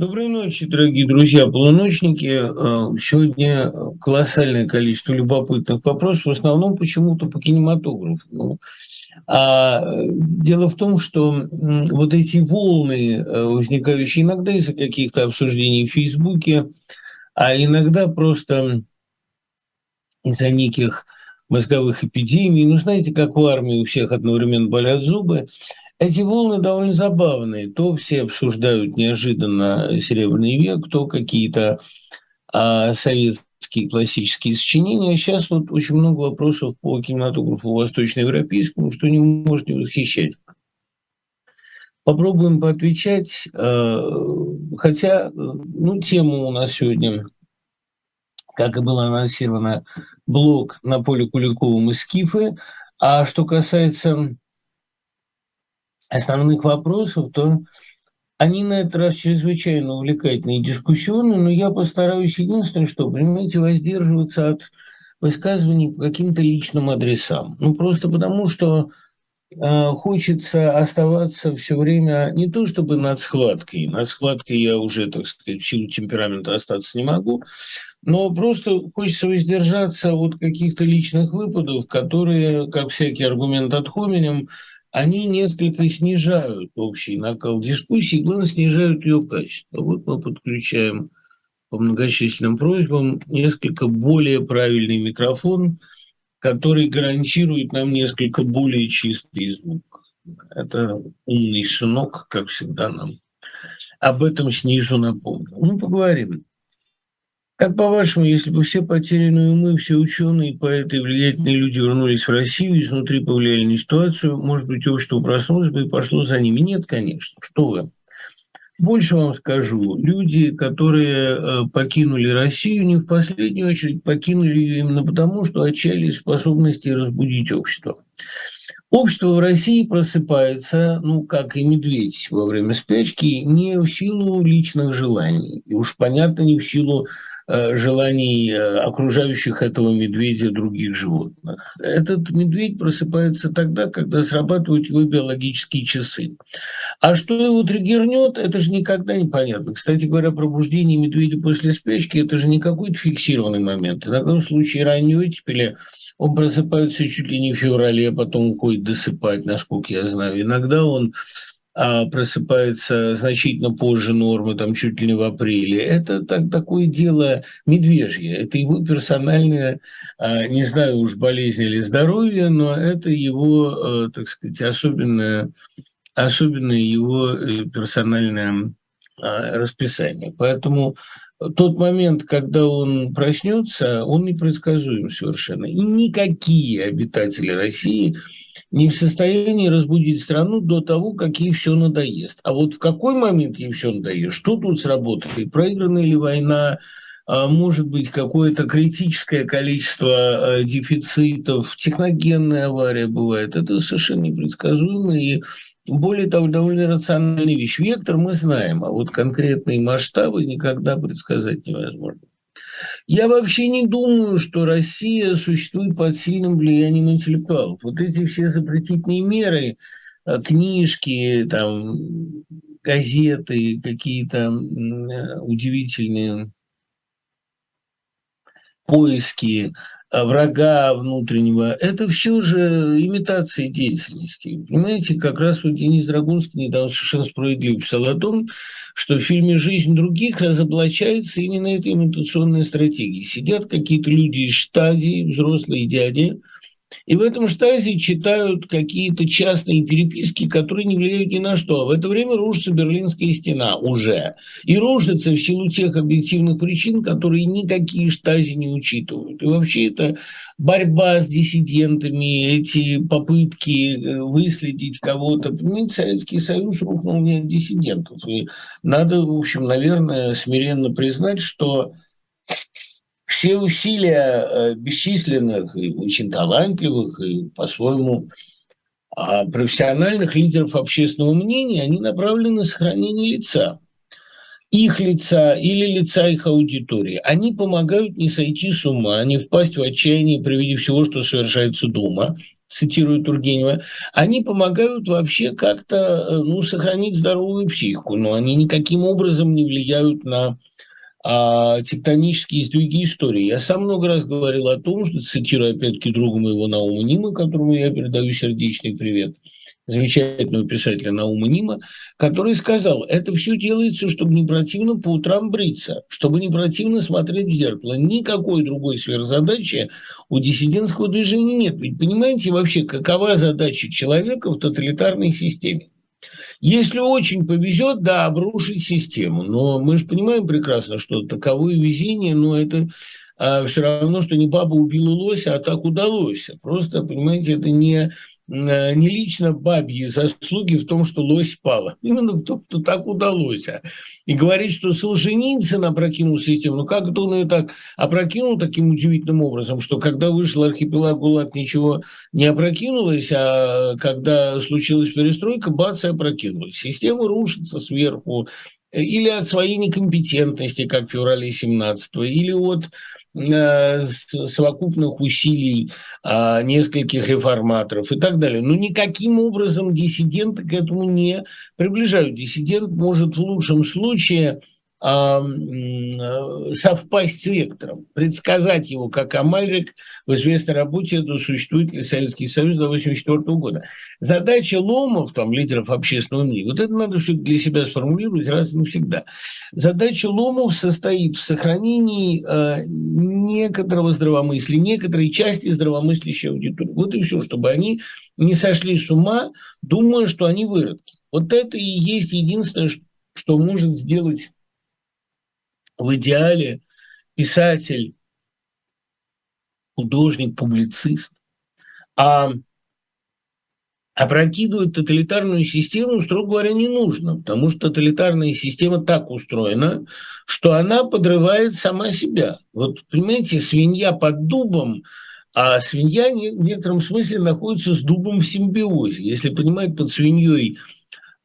Доброй ночи, дорогие друзья, полуночники. Э, сегодня колоссальное количество любопытных вопросов, в основном почему-то по кинематографу. Ну, а дело в том, что вот эти волны, э, возникающие иногда из-за каких-то обсуждений в Фейсбуке, а иногда просто из-за неких мозговых эпидемий, ну, знаете, как в армии у всех одновременно болят зубы, эти волны довольно забавные. То все обсуждают неожиданно Серебряный век, то какие-то а, советские классические сочинения. Сейчас вот очень много вопросов по кинематографу восточноевропейскому, что не может не восхищать. Попробуем поотвечать, а, хотя ну, тема у нас сегодня, как и было анонсировано, блок на поле Куликовым и Скифы. А что касается основных вопросов, то они на этот раз чрезвычайно увлекательные и дискуссионные, но я постараюсь единственное, что, понимаете, воздерживаться от высказываний по каким-то личным адресам. Ну, просто потому, что э, хочется оставаться все время не то чтобы над схваткой, над схваткой я уже, так сказать, в силу темперамента остаться не могу, но просто хочется воздержаться от каких-то личных выпадов, которые, как всякий аргумент от хоминем, они несколько снижают общий накал дискуссии, главное, снижают ее качество. Вот мы подключаем по многочисленным просьбам несколько более правильный микрофон, который гарантирует нам несколько более чистый звук. Это умный сынок, как всегда нам об этом снизу напомнил. Ну, поговорим. Как по-вашему, если бы все потерянные умы, все ученые, поэты и влиятельные люди вернулись в Россию и изнутри повлияли на ситуацию, может быть, общество проснулось бы и пошло за ними? Нет, конечно. Что вы? Больше вам скажу, люди, которые э, покинули Россию, не в последнюю очередь покинули ее именно потому, что отчаялись способности разбудить общество. Общество в России просыпается, ну, как и медведь во время спячки, не в силу личных желаний, и уж понятно, не в силу желаний э, окружающих этого медведя других животных. Этот медведь просыпается тогда, когда срабатывают его биологические часы. А что его триггернет, это же никогда не понятно. Кстати говоря, пробуждение медведя после спячки – это же не какой-то фиксированный момент. Иногда в случае раннего оттепеля он просыпается чуть ли не в феврале, а потом уходит досыпать, насколько я знаю. Иногда он просыпается значительно позже нормы, там чуть ли не в апреле. Это так, такое дело медвежье. Это его персональное, а, не знаю уж болезнь или здоровье, но это его, э, так сказать, особенное, особенное его э, персональное а, расписание. Поэтому тот момент, когда он проснется, он непредсказуем совершенно. И никакие обитатели России – не в состоянии разбудить страну до того, как ей все надоест. А вот в какой момент ей все надоест, что тут сработает, проиграна ли война, а может быть какое-то критическое количество а, дефицитов, техногенная авария бывает, это совершенно непредсказуемо и более того, довольно рациональная вещь. Вектор мы знаем, а вот конкретные масштабы никогда предсказать невозможно. Я вообще не думаю, что Россия существует под сильным влиянием интеллектуалов. Вот эти все запретительные меры, э, книжки, там, газеты, какие-то э, удивительные поиски э, врага внутреннего, это все же имитации деятельности. Понимаете, как раз вот Денис Драгунский недавно совершенно справедливо писал о том, что в фильме «Жизнь других» разоблачается именно эта имитационная стратегия. Сидят какие-то люди из штадии, взрослые дяди, и в этом штазе читают какие-то частные переписки, которые не влияют ни на что. А в это время рушится Берлинская стена уже. И рушится в силу тех объективных причин, которые никакие штази не учитывают. И вообще это борьба с диссидентами, эти попытки э, выследить кого-то. Понимаете, Советский Союз рухнул не от диссидентов. И надо, в общем, наверное, смиренно признать, что все усилия э, бесчисленных и очень талантливых и по-своему а, профессиональных лидеров общественного мнения, они направлены на сохранение лица. Их лица или лица их аудитории. Они помогают не сойти с ума, не впасть в отчаяние при виде всего, что совершается дома. цитирую Тургенева, они помогают вообще как-то э, ну, сохранить здоровую психику, но они никаким образом не влияют на а, тектонические сдвиги истории. Я сам много раз говорил о том, что, цитирую опять-таки друга моего Наума Нима, которому я передаю сердечный привет – замечательного писателя Наума Нима, который сказал, это все делается, чтобы не противно по утрам бриться, чтобы не противно смотреть в зеркало. Никакой другой сверхзадачи у диссидентского движения нет. Ведь понимаете вообще, какова задача человека в тоталитарной системе? Если очень повезет, да, обрушить систему. Но мы же понимаем прекрасно, что таковое везение, но это а, все равно, что не баба убила лося, а так удалось. Просто, понимаете, это не не лично бабьи заслуги в том, что лось пала. Именно то, что так удалось. А. И говорить, что Солженицын опрокинул систему, ну как это он ее так опрокинул таким удивительным образом, что когда вышел архипелаг ГУЛАГ, ничего не опрокинулось, а когда случилась перестройка, бац, и опрокинулась. Система рушится сверху, или от своей некомпетентности, как в феврале 17 или от Э, совокупных усилий а, нескольких реформаторов и так далее. Но никаким образом диссиденты к этому не приближают. Диссидент может в лучшем случае э, совпасть с вектором, предсказать его, как Амальрик в известной работе «Это существует ли Советский Союз до 1984 года». Задача ломов, там, лидеров общественного мнения, вот это надо все для себя сформулировать раз и навсегда. Задача ломов состоит в сохранении э, некоторого здравомыслия, некоторой части здравомыслящей аудитории. Вот и все, чтобы они не сошли с ума, думая, что они выродки. Вот это и есть единственное, что может сделать в идеале писатель, художник, публицист, а опрокидывать тоталитарную систему, строго говоря, не нужно, потому что тоталитарная система так устроена, что она подрывает сама себя. Вот, понимаете, свинья под дубом, а свинья в некотором смысле находится с дубом в симбиозе. Если понимать под свиньей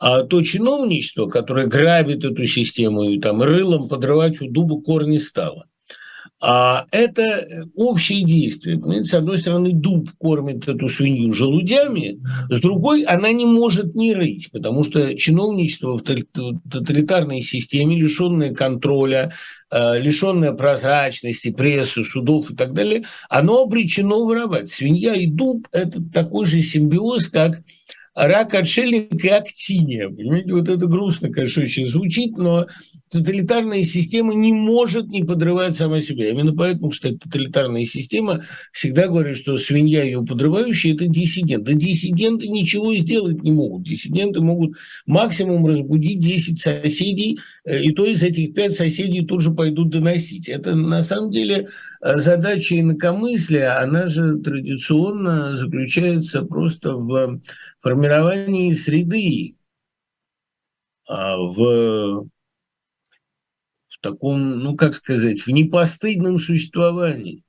а то чиновничество, которое грабит эту систему и там рылом подрывать у дуба корни стало. А это общее действие. С одной стороны, дуб кормит эту свинью желудями, с другой она не может не рыть, потому что чиновничество в тоталитарной системе, лишенное контроля, э, лишенное прозрачности, прессы, судов и так далее, оно обречено воровать. Свинья и дуб – это такой же симбиоз, как рак, отшельник и актиния. Понимаете, вот это грустно, конечно, очень звучит, но тоталитарная система не может не подрывать сама себя. Именно поэтому, кстати, тоталитарная система всегда говорит, что свинья ее подрывающая – это диссидент. Да диссиденты ничего сделать не могут. Диссиденты могут максимум разбудить 10 соседей, э, и то из этих 5 соседей тут же пойдут доносить. Это на самом деле э, задача инакомыслия, она же традиционно заключается просто в формировании среды, а в таком, ну, как сказать, в непостыдном существовании.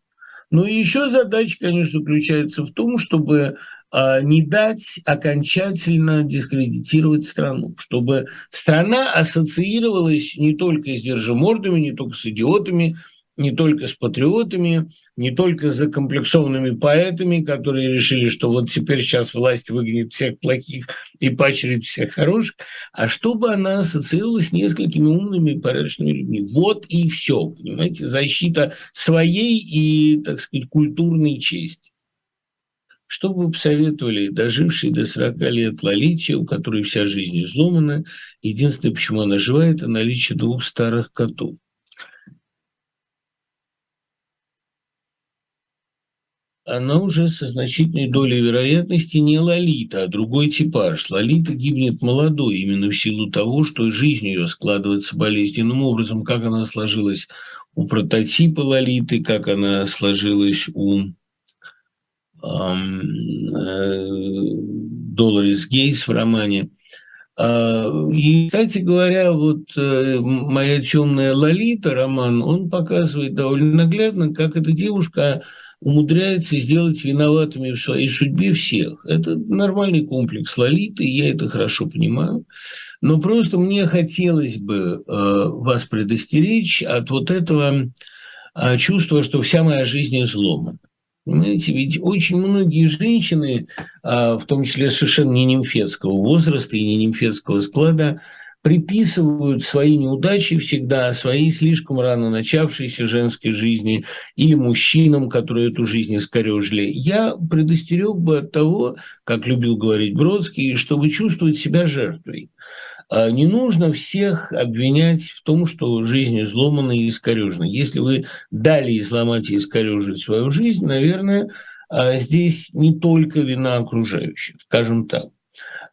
Ну и еще задача, конечно, заключается в том, чтобы а, не дать окончательно дискредитировать страну, чтобы страна ассоциировалась не только с держимордами, не только с идиотами, не только с патриотами, не только с закомплексованными поэтами, которые решили, что вот теперь сейчас власть выгонит всех плохих и поощрит всех хороших, а чтобы она ассоциировалась с несколькими умными и порядочными людьми. Вот и все, понимаете, защита своей и, так сказать, культурной чести. Что бы вы посоветовали дожившей до 40 лет Лолите, у которой вся жизнь изломана, единственное, почему она жива, это наличие двух старых котов? Она уже со значительной долей вероятности не Лолита, а другой типаж. Лолита гибнет молодой именно в силу того, что жизнь ее складывается болезненным образом, как она сложилась у прототипа Лолиты, как она сложилась у э, Долорес Гейс в романе. А, и, кстати говоря, вот э, «Моя темная Лолита» роман, он показывает довольно наглядно, как эта девушка умудряется сделать виноватыми в своей судьбе всех. Это нормальный комплекс Лолиты, я это хорошо понимаю. Но просто мне хотелось бы э, вас предостеречь от вот этого э, чувства, что вся моя жизнь изломана. Понимаете, ведь очень многие женщины, а, в том числе совершенно не нимфетского возраста и не нимфетского склада, приписывают свои неудачи всегда своей слишком рано начавшейся женской жизни или мужчинам, которые эту жизнь искорежили. Я предостерег бы от того, как любил говорить Бродский, чтобы чувствовать себя жертвой. А не нужно всех обвинять в том, что жизнь изломана и искорежена. Если вы дали изломать и искорежить свою жизнь, наверное, а здесь не только вина окружающих, скажем так.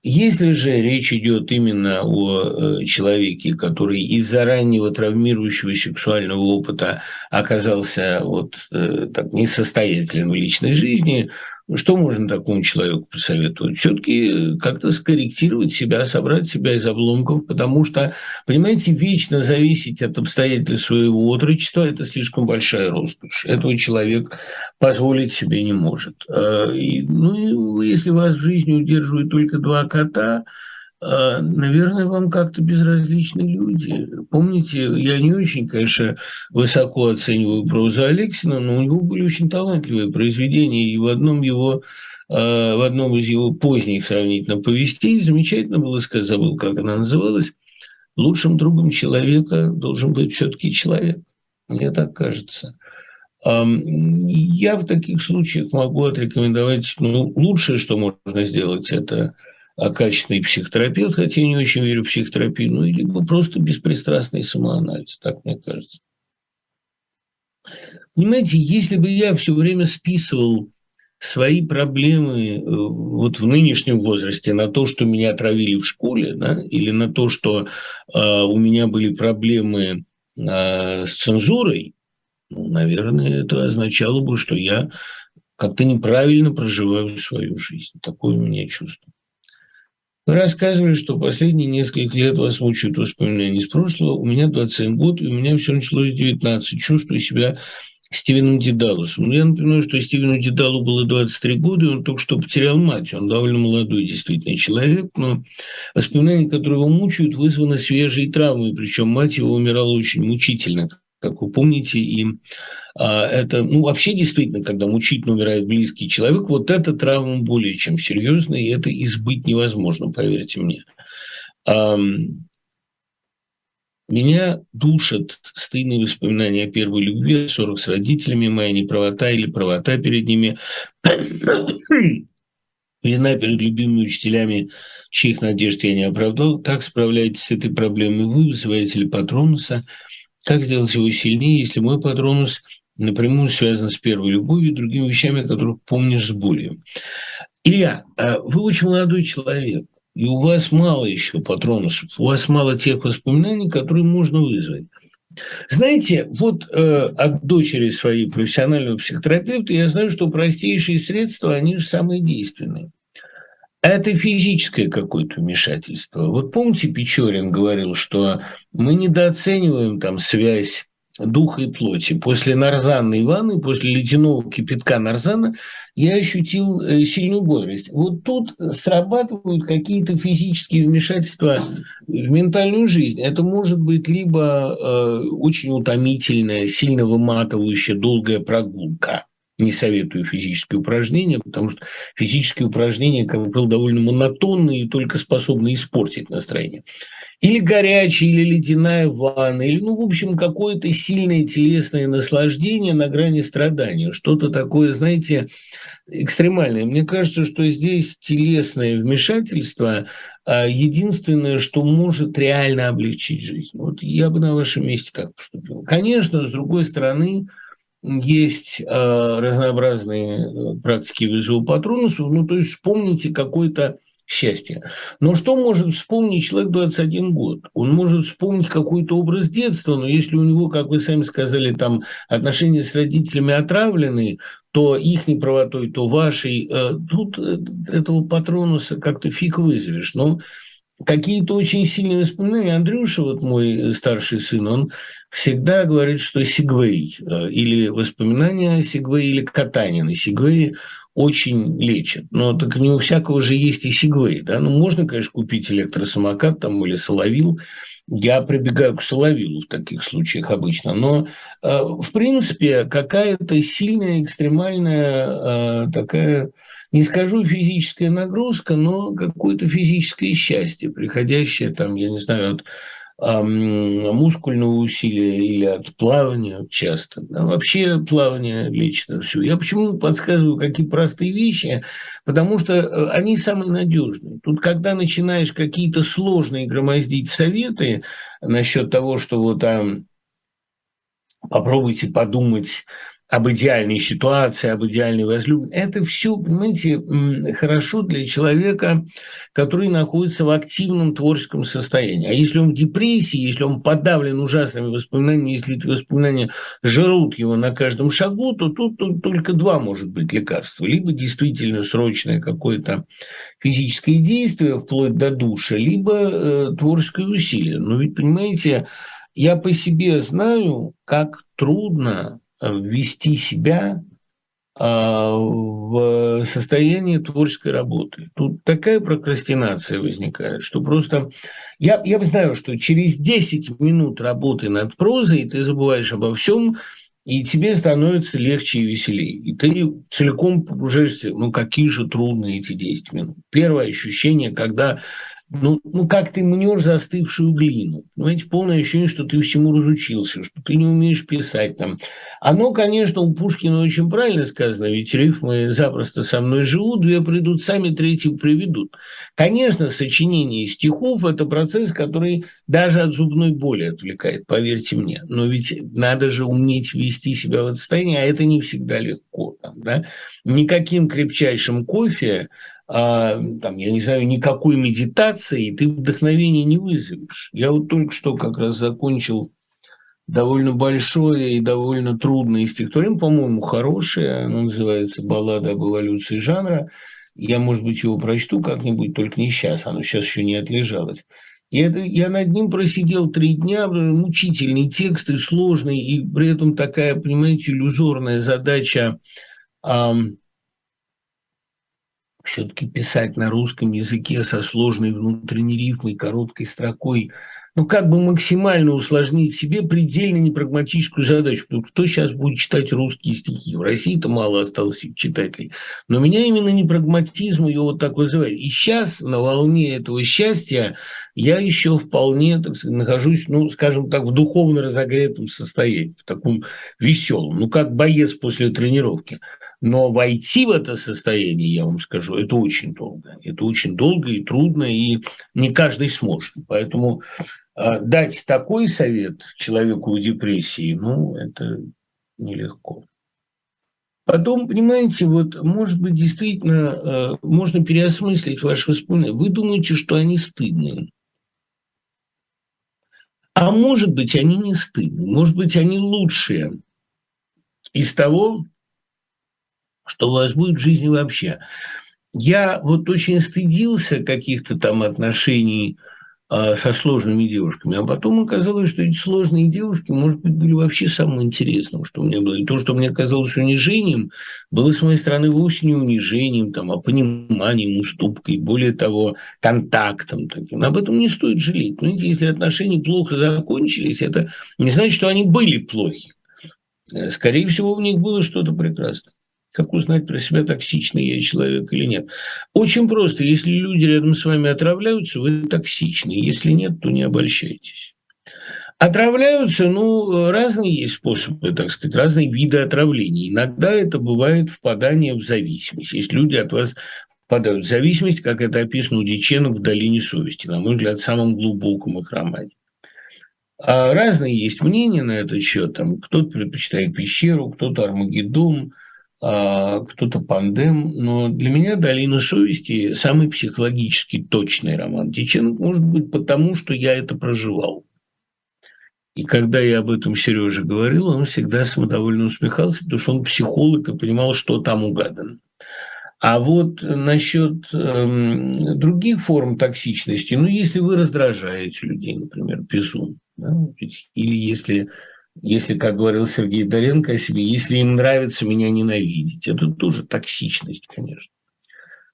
Если же речь идет именно о э, человеке, который из-за раннего травмирующего сексуального опыта оказался вот э, так несостоятелен в личной жизни, что можно такому человеку посоветовать? Все-таки как-то скорректировать себя, собрать себя из обломков, потому что, понимаете, вечно зависеть от обстоятельств своего отрочества – это слишком большая роскошь. Этого человек позволить себе не может. А, и, ну, если вас в жизни удерживают только два кота – наверное, вам как-то безразличны люди. Помните, я не очень, конечно, высоко оцениваю прозу Алексина, но у него были очень талантливые произведения, и в одном его а, в одном из его поздних сравнительно повестей замечательно было сказать, забыл, как она называлась, лучшим другом человека должен быть все-таки человек. Мне так кажется. Я в таких случаях могу отрекомендовать, ну, лучшее, что можно сделать, это – а качественный психотерапевт, хотя я не очень верю в психотерапию, ну, либо просто беспристрастный самоанализ, так мне кажется. Понимаете, если бы я все время списывал свои проблемы э, вот в нынешнем возрасте на то, что меня отравили в школе, да, или на то, что э, у меня были проблемы э, с цензурой, ну, наверное, это означало бы, что я как-то неправильно проживаю свою жизнь. Такое у меня чувство. Вы рассказывали, что последние несколько лет вас мучают воспоминания из прошлого. У меня 27 год, и у меня все началось в 19. Чувствую себя Стивеном Дедалусом. Ну, я напоминаю, что Стивену Дедалу было 23 года, и он только что потерял мать. Он довольно молодой действительно человек, но воспоминания, которые его мучают, вызваны свежей травмой, причем мать его умирала очень мучительно, как вы помните, и а, это, ну, вообще действительно, когда мучительно умирает близкий человек, вот эта травма более чем серьезная, и это избыть невозможно, поверьте мне. Меня душат стыдные воспоминания о первой любви, ссорах с родителями, моя неправота или правота перед ними, вина перед любимыми учителями, чьих надежд я не оправдал. Как справляетесь с этой проблемой вы, вызываете ли патронуса? Как сделать его сильнее, если мой патронус напрямую связан с первой любовью и другими вещами, о которых помнишь с болью. Илья, а вы очень молодой человек, и у вас мало еще патронусов, у вас мало тех воспоминаний, которые можно вызвать. Знаете, вот э, от дочери своей профессионального психотерапевта я знаю, что простейшие средства, они же самые действенные. Это физическое какое-то вмешательство. Вот помните, Печорин говорил, что мы недооцениваем там связь духа и плоти. После нарзанной ванны, после ледяного кипятка нарзана я ощутил э, сильную бодрость. Вот тут срабатывают какие-то физические вмешательства в ментальную жизнь. Это может быть либо э, очень утомительная, сильно выматывающая долгая прогулка, не советую физические упражнения, потому что физические упражнения, как правило, довольно монотонные и только способны испортить настроение. Или горячая, или ледяная ванна, или, ну, в общем, какое-то сильное телесное наслаждение на грани страдания. Что-то такое, знаете, экстремальное. Мне кажется, что здесь телесное вмешательство а, единственное, что может реально облегчить жизнь. Вот я бы на вашем месте так поступил. Конечно, с другой стороны, есть э, разнообразные э, практики вызова патронусов, ну, то есть вспомните какое-то счастье. Но что может вспомнить человек 21 год? Он может вспомнить какой-то образ детства, но если у него, как вы сами сказали, там отношения с родителями отравлены, то их неправотой, то вашей, э, тут э, этого патронуса как-то фиг вызовешь. Но какие-то очень сильные воспоминания. Андрюша, вот мой старший сын, он всегда говорит, что Сигвей э, или воспоминания о Сигвей или катание на Сигвее очень лечат. Но так не у всякого же есть и Сигвей. Да? Ну, можно, конечно, купить электросамокат там, или Соловил, я прибегаю к Соловилу в таких случаях обычно. Но, э, в принципе, какая-то сильная, экстремальная такая не скажу физическая нагрузка, но какое-то физическое счастье, приходящее там, я не знаю, от мускульного усилия или от плавания часто. Да, вообще плавание лечит все. Я почему подсказываю какие простые вещи? Потому что э, они самые надежные. Тут, когда начинаешь какие-то сложные громоздить советы насчет того, что вот там попробуйте подумать об идеальной ситуации, об идеальной возлюбленной. Это все, понимаете, хорошо для человека, который находится в активном творческом состоянии. А если он в депрессии, если он подавлен ужасными воспоминаниями, если эти воспоминания жрут его на каждом шагу, то тут, только два может быть лекарства. Либо действительно срочное какое-то физическое действие, вплоть до душа, либо э, творческое усилие. Но ведь, понимаете, я по себе знаю, как трудно ввести себя а, в состояние творческой работы. Тут такая прокрастинация возникает, что просто... Я, я знаю, что через 10 минут работы над прозой ты забываешь обо всем, и тебе становится легче и веселее. И ты целиком погружаешься, ну какие же трудные эти 10 минут. Первое ощущение, когда ну, ну как ты мнешь застывшую глину. Понимаете, полное ощущение, что ты всему разучился, что ты не умеешь писать там. Оно, конечно, у Пушкина очень правильно сказано, ведь рифмы запросто со мной живут, две придут сами, третью приведут. Конечно, сочинение стихов – это процесс, который даже от зубной боли отвлекает, поверьте мне. Но ведь надо же уметь вести себя в это состояние, а это не всегда легко. Там, да? Никаким крепчайшим кофе там, я не знаю, никакой медитации, ты вдохновения не вызовешь. Я вот только что как раз закончил довольно большое и довольно трудное стихотворение, по-моему, хорошее, оно называется «Баллада об эволюции жанра». Я, может быть, его прочту как-нибудь, только не сейчас, оно сейчас еще не отлежалось. И это, я над ним просидел три дня, мучительный текст и сложный, и при этом такая, понимаете, иллюзорная задача все-таки писать на русском языке со сложной внутренней рифмой, короткой строкой, ну, как бы максимально усложнить себе предельно непрагматическую задачу. Потому кто сейчас будет читать русские стихи? В России-то мало осталось читателей. Но меня именно непрагматизм ее вот так вызывает. И сейчас на волне этого счастья я еще вполне так сказать, нахожусь, ну, скажем так, в духовно разогретом состоянии, в таком веселом, ну, как боец после тренировки. Но войти в это состояние, я вам скажу, это очень долго. Это очень долго и трудно, и не каждый сможет. Поэтому э, дать такой совет человеку в депрессии, ну, это нелегко. Потом, понимаете, вот, может быть, действительно э, можно переосмыслить ваши воспоминания. Вы думаете, что они стыдные. А может быть, они не стыдные, может быть, они лучшие из того, что у вас будет в жизни вообще. Я вот очень стыдился каких-то там отношений а, со сложными девушками. А потом оказалось, что эти сложные девушки, может быть, были вообще самым интересным, что у меня было. И то, что мне казалось унижением, было с моей стороны вовсе не унижением, там, а пониманием, уступкой, более того, контактом таким. Об этом не стоит жалеть. Но если отношения плохо закончились, это не значит, что они были плохи. Скорее всего, в них было что-то прекрасное. Как узнать про себя, токсичный я человек или нет? Очень просто. Если люди рядом с вами отравляются, вы токсичны. Если нет, то не обольщайтесь. Отравляются, ну, разные есть способы, так сказать, разные виды отравлений. Иногда это бывает впадание в зависимость. Есть люди от вас впадают в зависимость, как это описано у Диченок в «Долине совести», на мой взгляд, самом глубоком их романе. А разные есть мнения на этот счет. Там кто-то предпочитает пещеру, кто-то Армагеддон, кто-то пандем, но для меня «Долина совести» – самый психологически точный роман Диченко, может быть, потому что я это проживал. И когда я об этом Сереже говорил, он всегда самодовольно усмехался, потому что он психолог и понимал, что там угадано. А вот насчет эм, других форм токсичности, ну, если вы раздражаете людей, например, безумно, да, или если если, как говорил Сергей Доренко о себе, если им нравится меня ненавидеть. Это тоже токсичность, конечно.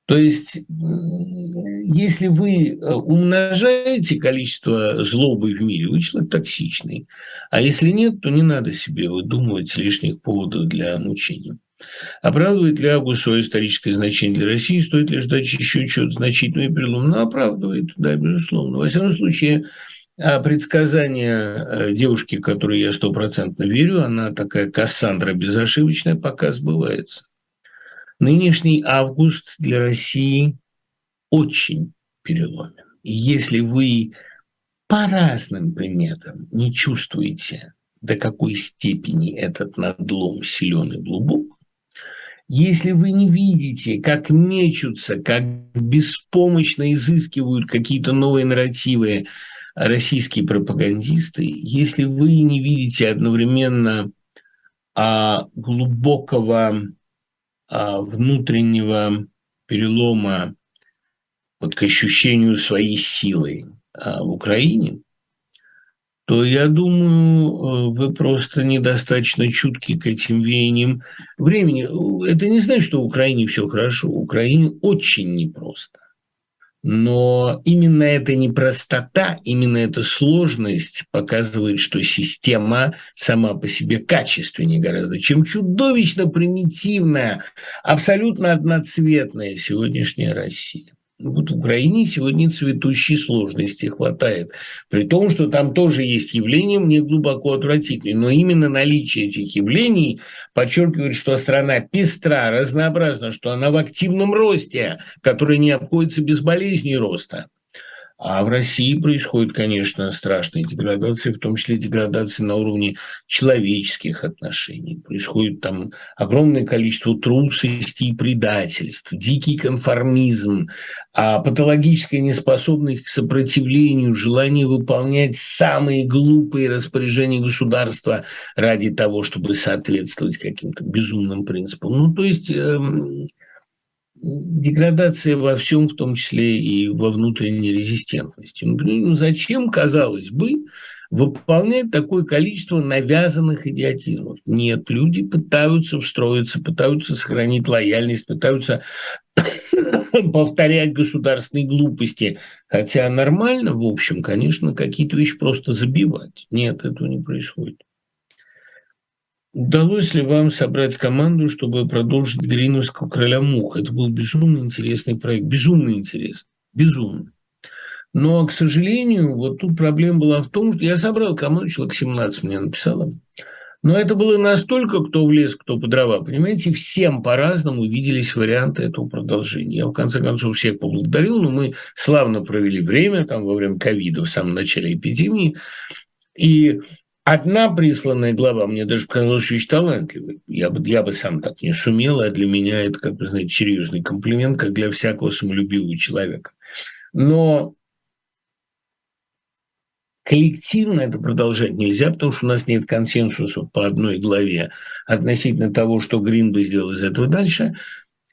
То есть, если вы э, умножаете количество злобы в мире, вы человек токсичный. А если нет, то не надо себе выдумывать лишних поводов для мучения. Оправдывает ли Август свое историческое значение для России? Стоит ли ждать еще чего-то значительного и перелома? Ну, оправдывает, да, безусловно. Во всяком случае, а предсказание э, девушки, которой я стопроцентно верю, она такая Кассандра безошибочная, пока сбывается. Нынешний август для России очень переломен. И если вы по разным приметам не чувствуете, до какой степени этот надлом силен и глубок, если вы не видите, как мечутся, как беспомощно изыскивают какие-то новые нарративы российские пропагандисты, если вы не видите одновременно а, глубокого а, внутреннего перелома вот к ощущению своей силы а, в Украине, то я думаю, э, вы просто недостаточно чутки к этим веяниям времени. Это не значит, что в Украине все хорошо. В Украине очень непросто. Но именно эта непростота, именно эта сложность показывает, что система сама по себе качественнее гораздо, чем чудовищно примитивная, абсолютно одноцветная сегодняшняя Россия. Вот в Украине сегодня цветущей сложности хватает. При том, что там тоже есть явления мне глубоко отвратительные. Но именно наличие этих явлений подчеркивает, что страна пестра, разнообразна, что она в активном росте, который не обходится без болезней роста. А в России происходит, конечно, страшная деградация, в том числе деградация на уровне человеческих отношений. Происходит там огромное количество трусости и предательств, дикий конформизм, а патологическая неспособность к сопротивлению, желание выполнять самые глупые распоряжения государства ради того, чтобы соответствовать каким-то безумным принципам. Ну, то есть эм, деградация во всем, в том числе и во внутренней резистентности. Ну, зачем, казалось бы, выполнять такое количество навязанных идиотизмов? Нет, люди пытаются встроиться, пытаются сохранить лояльность, пытаются повторять государственные глупости. Хотя нормально, в общем, конечно, какие-то вещи просто забивать. Нет, этого не происходит. Удалось ли вам собрать команду, чтобы продолжить Гриновского короля мух? Это был безумно интересный проект, безумно интересный, безумно. Но, к сожалению, вот тут проблема была в том, что я собрал команду, человек 17 мне написало. Но это было настолько, кто в лес, кто по дрова. Понимаете, всем по-разному виделись варианты этого продолжения. Я, в конце концов, всех поблагодарил, но мы славно провели время, там, во время ковида, в самом начале эпидемии. И Одна присланная глава мне даже показалась очень талантливой. Я бы, я бы сам так не сумел, а для меня это, как бы, знаете, серьезный комплимент, как для всякого самолюбивого человека. Но коллективно это продолжать нельзя, потому что у нас нет консенсуса по одной главе относительно того, что Грин бы сделал из этого дальше.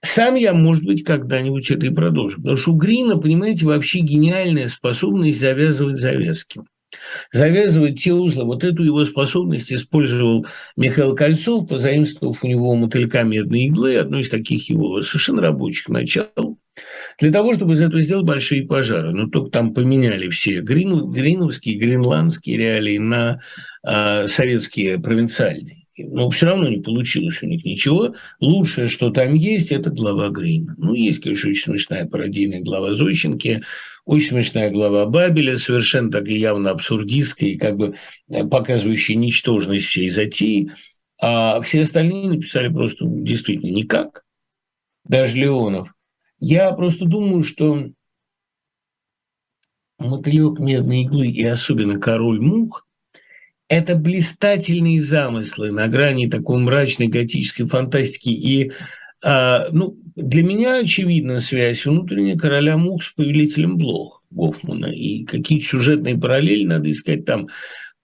Сам я, может быть, когда-нибудь это и продолжу. Потому что у Грина, понимаете, вообще гениальная способность завязывать завязки завязывать те узлы. Вот эту его способность использовал Михаил Кольцов, позаимствовав у него мотылька медной иглы, одно из таких его совершенно рабочих начал, для того, чтобы из этого сделать большие пожары. Но только там поменяли все грин, гриновские, гренландские реалии на э, советские провинциальные. Но все равно не получилось у них ничего. Лучшее, что там есть, это глава Грина. Ну, есть, конечно, очень смешная пародийная глава Зощенки, очень смешная глава Бабеля, совершенно так и явно абсурдистская, и как бы э, показывающая ничтожность всей затеи. А все остальные написали просто действительно никак, даже Леонов. Я просто думаю, что мотылек медной иглы и особенно король мух – это блистательные замыслы на грани такой мрачной готической фантастики и ну, для меня очевидна связь внутренняя короля мух с повелителем блох Гофмана. И какие сюжетные параллели надо искать там.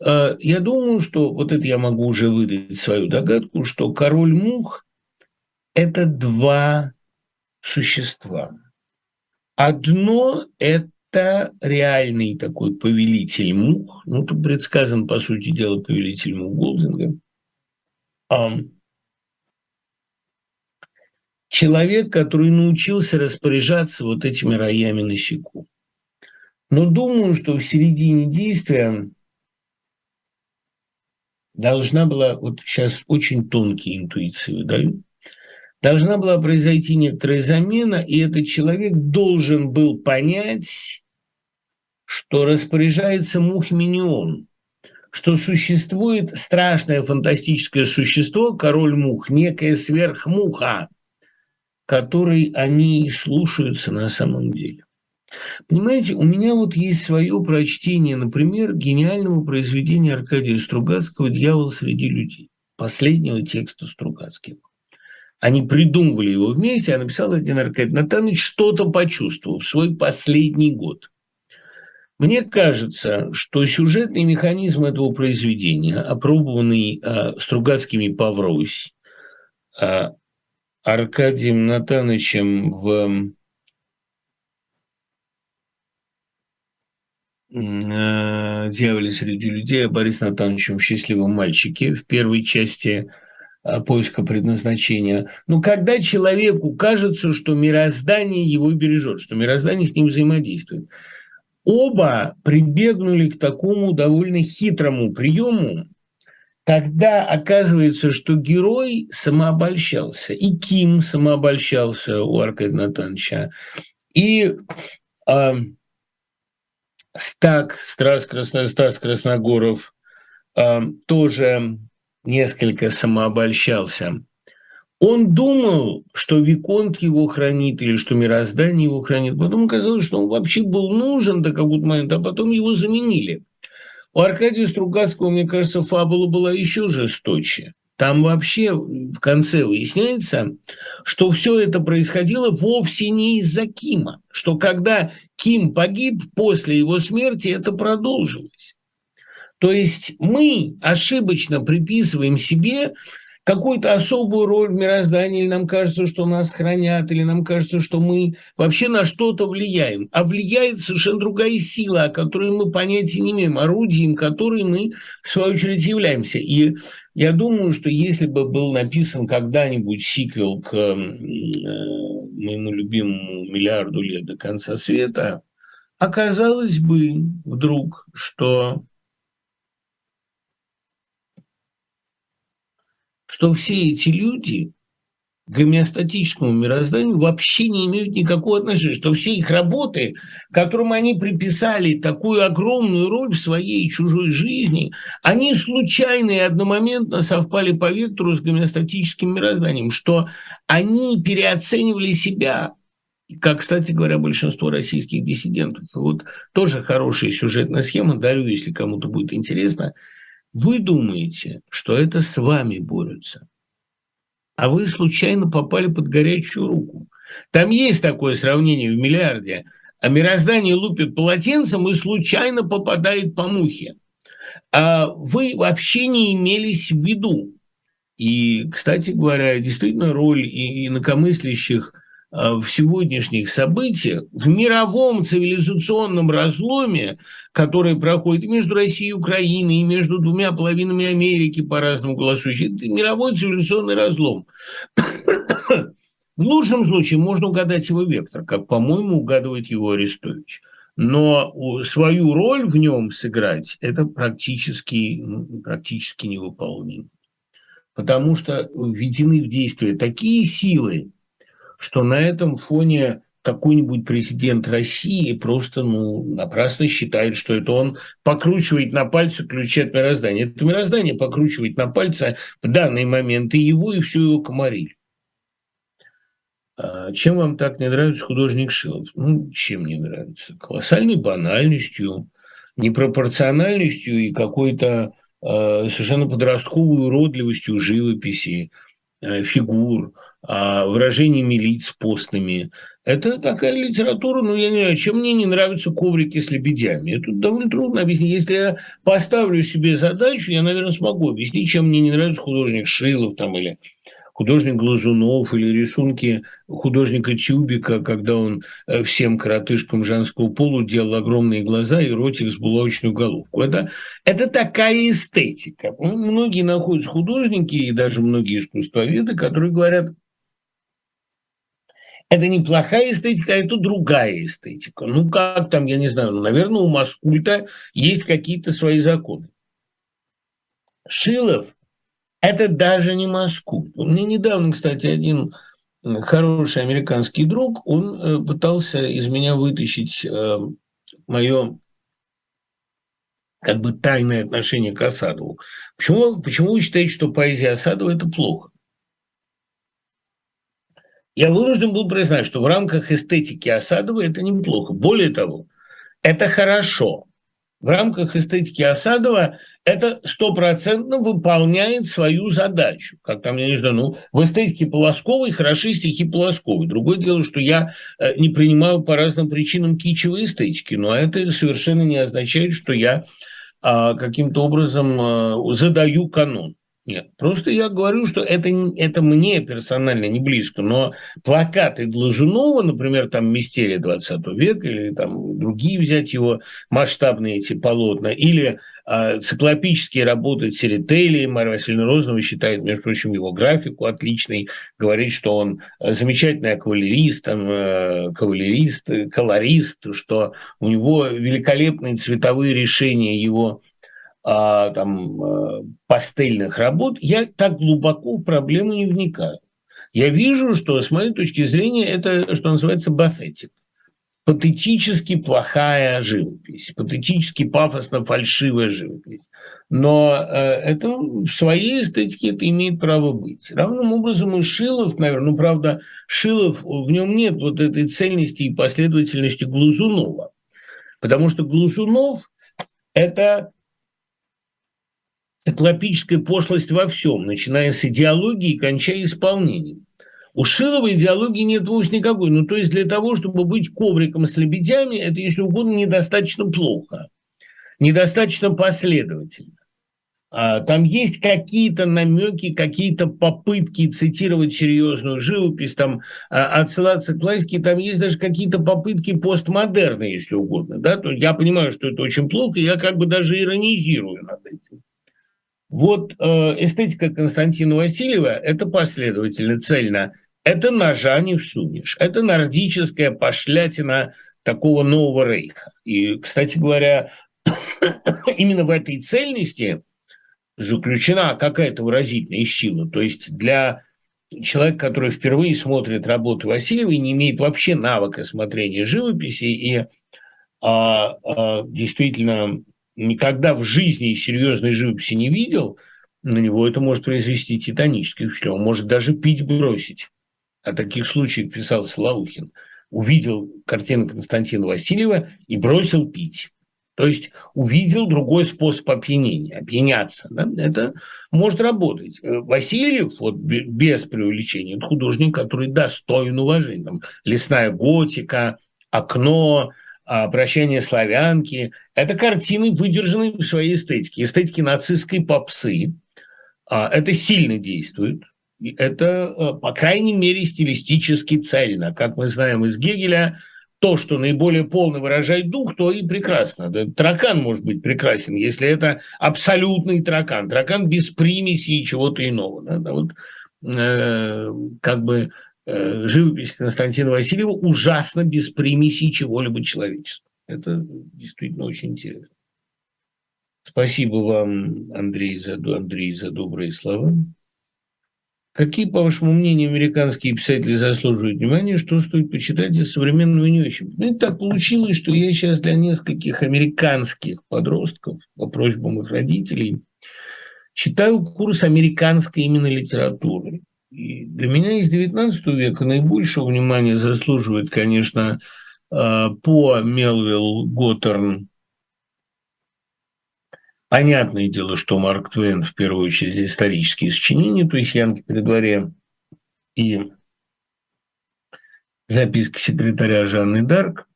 А, я думаю, что вот это я могу уже выдать свою догадку, что король мух – это два существа. Одно – это реальный такой повелитель мух, ну, тут предсказан, по сути дела, повелитель мух Голдинга, человек, который научился распоряжаться вот этими роями насекомых. Но думаю, что в середине действия должна была, вот сейчас очень тонкие интуиции выдаю, должна была произойти некоторая замена, и этот человек должен был понять, что распоряжается мух-минион, что существует страшное фантастическое существо, король мух, некая сверхмуха, которой они слушаются на самом деле. Понимаете, у меня вот есть свое прочтение, например, гениального произведения Аркадия Стругацкого «Дьявол среди людей», последнего текста Стругацкого. Они придумывали его вместе, а написал один Аркадий Натанович, что-то почувствовал в свой последний год. Мне кажется, что сюжетный механизм этого произведения, опробованный э, Стругацкими по Врось, э, Аркадием Натановичем в э, «Дьяволе среди людей», Борис Натановичем в «Счастливом мальчике» в первой части э, поиска предназначения. Но когда человеку кажется, что мироздание его бережет, что мироздание с ним взаимодействует, оба прибегнули к такому довольно хитрому приему, тогда оказывается, что герой самообольщался, и Ким самообольщался у Аркадия Натановича, и э, Стак, Страс, Красно, Стас Красногоров э, тоже несколько самообольщался. Он думал, что Виконт его хранит или что мироздание его хранит. Потом оказалось, что он вообще был нужен до какого-то момента, а потом его заменили. У Аркадия Стругацкого, мне кажется, фабула была еще жесточе. Там вообще в конце выясняется, что все это происходило вовсе не из-за Кима, что когда Ким погиб, после его смерти это продолжилось. То есть мы ошибочно приписываем себе какую-то особую роль в мироздании, или нам кажется, что нас хранят, или нам кажется, что мы вообще на что-то влияем. А влияет совершенно другая сила, о которой мы понятия не имеем, орудием которой мы, в свою очередь, являемся. И я думаю, что если бы был написан когда-нибудь сиквел к э, моему любимому «Миллиарду лет до конца света», оказалось бы вдруг, что что все эти люди к гомеостатическому мирозданию вообще не имеют никакого отношения, что все их работы, которым они приписали такую огромную роль в своей и чужой жизни, они случайно и одномоментно совпали по вектору с гомеостатическим мирозданием, что они переоценивали себя, как, кстати говоря, большинство российских диссидентов. Вот тоже хорошая сюжетная схема, дарю, если кому-то будет интересно – вы думаете, что это с вами борются, а вы случайно попали под горячую руку. Там есть такое сравнение в «Миллиарде», а мироздание лупит полотенцем и случайно попадает по мухе. А вы вообще не имелись в виду. И, кстати говоря, действительно роль инакомыслящих Э, в сегодняшних событиях, в мировом цивилизационном разломе, который проходит между Россией и Украиной, и между двумя половинами Америки по-разному голосующих, это мировой цивилизационный разлом. В лучшем случае можно угадать его вектор, как, по-моему, угадывает его Арестович. Но свою роль в нем сыграть – это практически, практически невыполнимо. Потому что введены в действие такие силы, что на этом фоне какой-нибудь президент России просто ну, напрасно считает, что это он покручивает на пальце ключи от мироздания. Это мироздание покручивает на пальце в данный момент и его, и всю его комариль. А чем вам так не нравится художник Шилов? Ну, чем не нравится? Колоссальной банальностью, непропорциональностью и какой-то э, совершенно подростковой уродливостью живописи, э, фигур – выражениями лиц постными. Это такая литература, ну, я не знаю, чем мне не нравятся коврики с лебедями. Это довольно трудно объяснить. Если я поставлю себе задачу, я, наверное, смогу объяснить, чем мне не нравится художник Шилов там, или художник Глазунов или рисунки художника Тюбика, когда он э, всем коротышкам женского пола делал огромные глаза и ротик с булавочную головку. Это, это такая эстетика. Многие находятся художники и даже многие искусствоведы, которые говорят, это не плохая эстетика, а это другая эстетика. Ну, как там, я не знаю, ну, наверное, у Маскульта есть какие-то свои законы. Шилов – это даже не Маскульт. У меня недавно, кстати, один хороший американский друг, он э, пытался из меня вытащить э, мое как бы тайное отношение к Асадову. Почему, почему вы считаете, что поэзия Асадова – это плохо? Я вынужден был признать, что в рамках эстетики Асадова это неплохо. Более того, это хорошо. В рамках эстетики Асадова это стопроцентно выполняет свою задачу. Как там, я не знаю, ну, в эстетике Полосковой хороши стихи Полосковой. Другое дело, что я э, не принимаю по разным причинам кичевой эстетики, но это совершенно не означает, что я а, каким-то образом а, задаю канон. Нет, просто я говорю, что это, это мне персонально не близко, но плакаты Глазунова, например, там «Мистерия 20 века» или там другие взять его масштабные эти полотна, или э, циклопические работы Церетели, Мария Васильевна Розанова считает, между прочим, его графику отличной, говорит, что он э, замечательный кавалерист, там, э, кавалерист, колорист, что у него великолепные цветовые решения его а, там, а, пастельных работ, я так глубоко в проблему не вникаю. Я вижу, что с моей точки зрения это, что называется, басетик. Патетически плохая живопись, патетически пафосно фальшивая живопись. Но э, это в своей эстетике это имеет право быть. Равным образом и Шилов, наверное, ну, правда, Шилов, в нем нет вот этой цельности и последовательности Глазунова. Потому что Глазунов – это циклопическая пошлость во всем, начиная с идеологии и кончая исполнением. У Шилова идеологии нет вовсе никакой. Ну, то есть для того, чтобы быть ковриком с лебедями, это, если угодно, недостаточно плохо, недостаточно последовательно. А, там есть какие-то намеки, какие-то попытки цитировать серьезную живопись, там а, отсылаться к классике, там есть даже какие-то попытки постмодерна, если угодно. Да? То я понимаю, что это очень плохо, я как бы даже иронизирую над этим. Вот э, эстетика Константина Васильева – это последовательно, цельно. Это ножа не всунешь. Это нордическая пошлятина такого нового рейха. И, кстати говоря, именно в этой цельности заключена какая-то выразительная сила. То есть для человека, который впервые смотрит работы Васильева и не имеет вообще навыка смотрения живописи и а, а, действительно никогда в жизни серьезной живописи не видел, на него это может произвести титаническое впечатление. Он может даже пить бросить. О таких случаях писал Слаухин. Увидел картину Константина Васильева и бросил пить. То есть увидел другой способ опьянения, опьяняться. Да? Это может работать. Васильев, вот без преувеличения, это художник, который достоин уважения. Там, лесная готика, окно, а, «Прощание славянки». Это картины, выдержанные в своей эстетике, эстетике нацистской попсы. А, это сильно действует. Это, а, по крайней мере, стилистически цельно. Как мы знаем из Гегеля, то, что наиболее полно выражает дух, то и прекрасно. Таракан может быть прекрасен, если это абсолютный таракан. Таракан без примеси и чего-то иного. Вот, э, как бы Э, живопись Константина Васильева ужасно без примеси чего-либо человеческого. Это действительно очень интересно. Спасибо вам, Андрей, за, Андрей, за добрые слова. Какие, по вашему мнению, американские писатели заслуживают внимания, что стоит почитать из современного не очень? Ну, так получилось, что я сейчас для нескольких американских подростков по просьбам их родителей читаю курс американской именно литературы. И для меня из XIX века наибольшего внимания заслуживает, конечно, э, по Мелвилл Готтерн. Понятное дело, что Марк Твен в первую очередь исторические сочинения, то есть Янки при дворе и записки секретаря Жанны Дарк.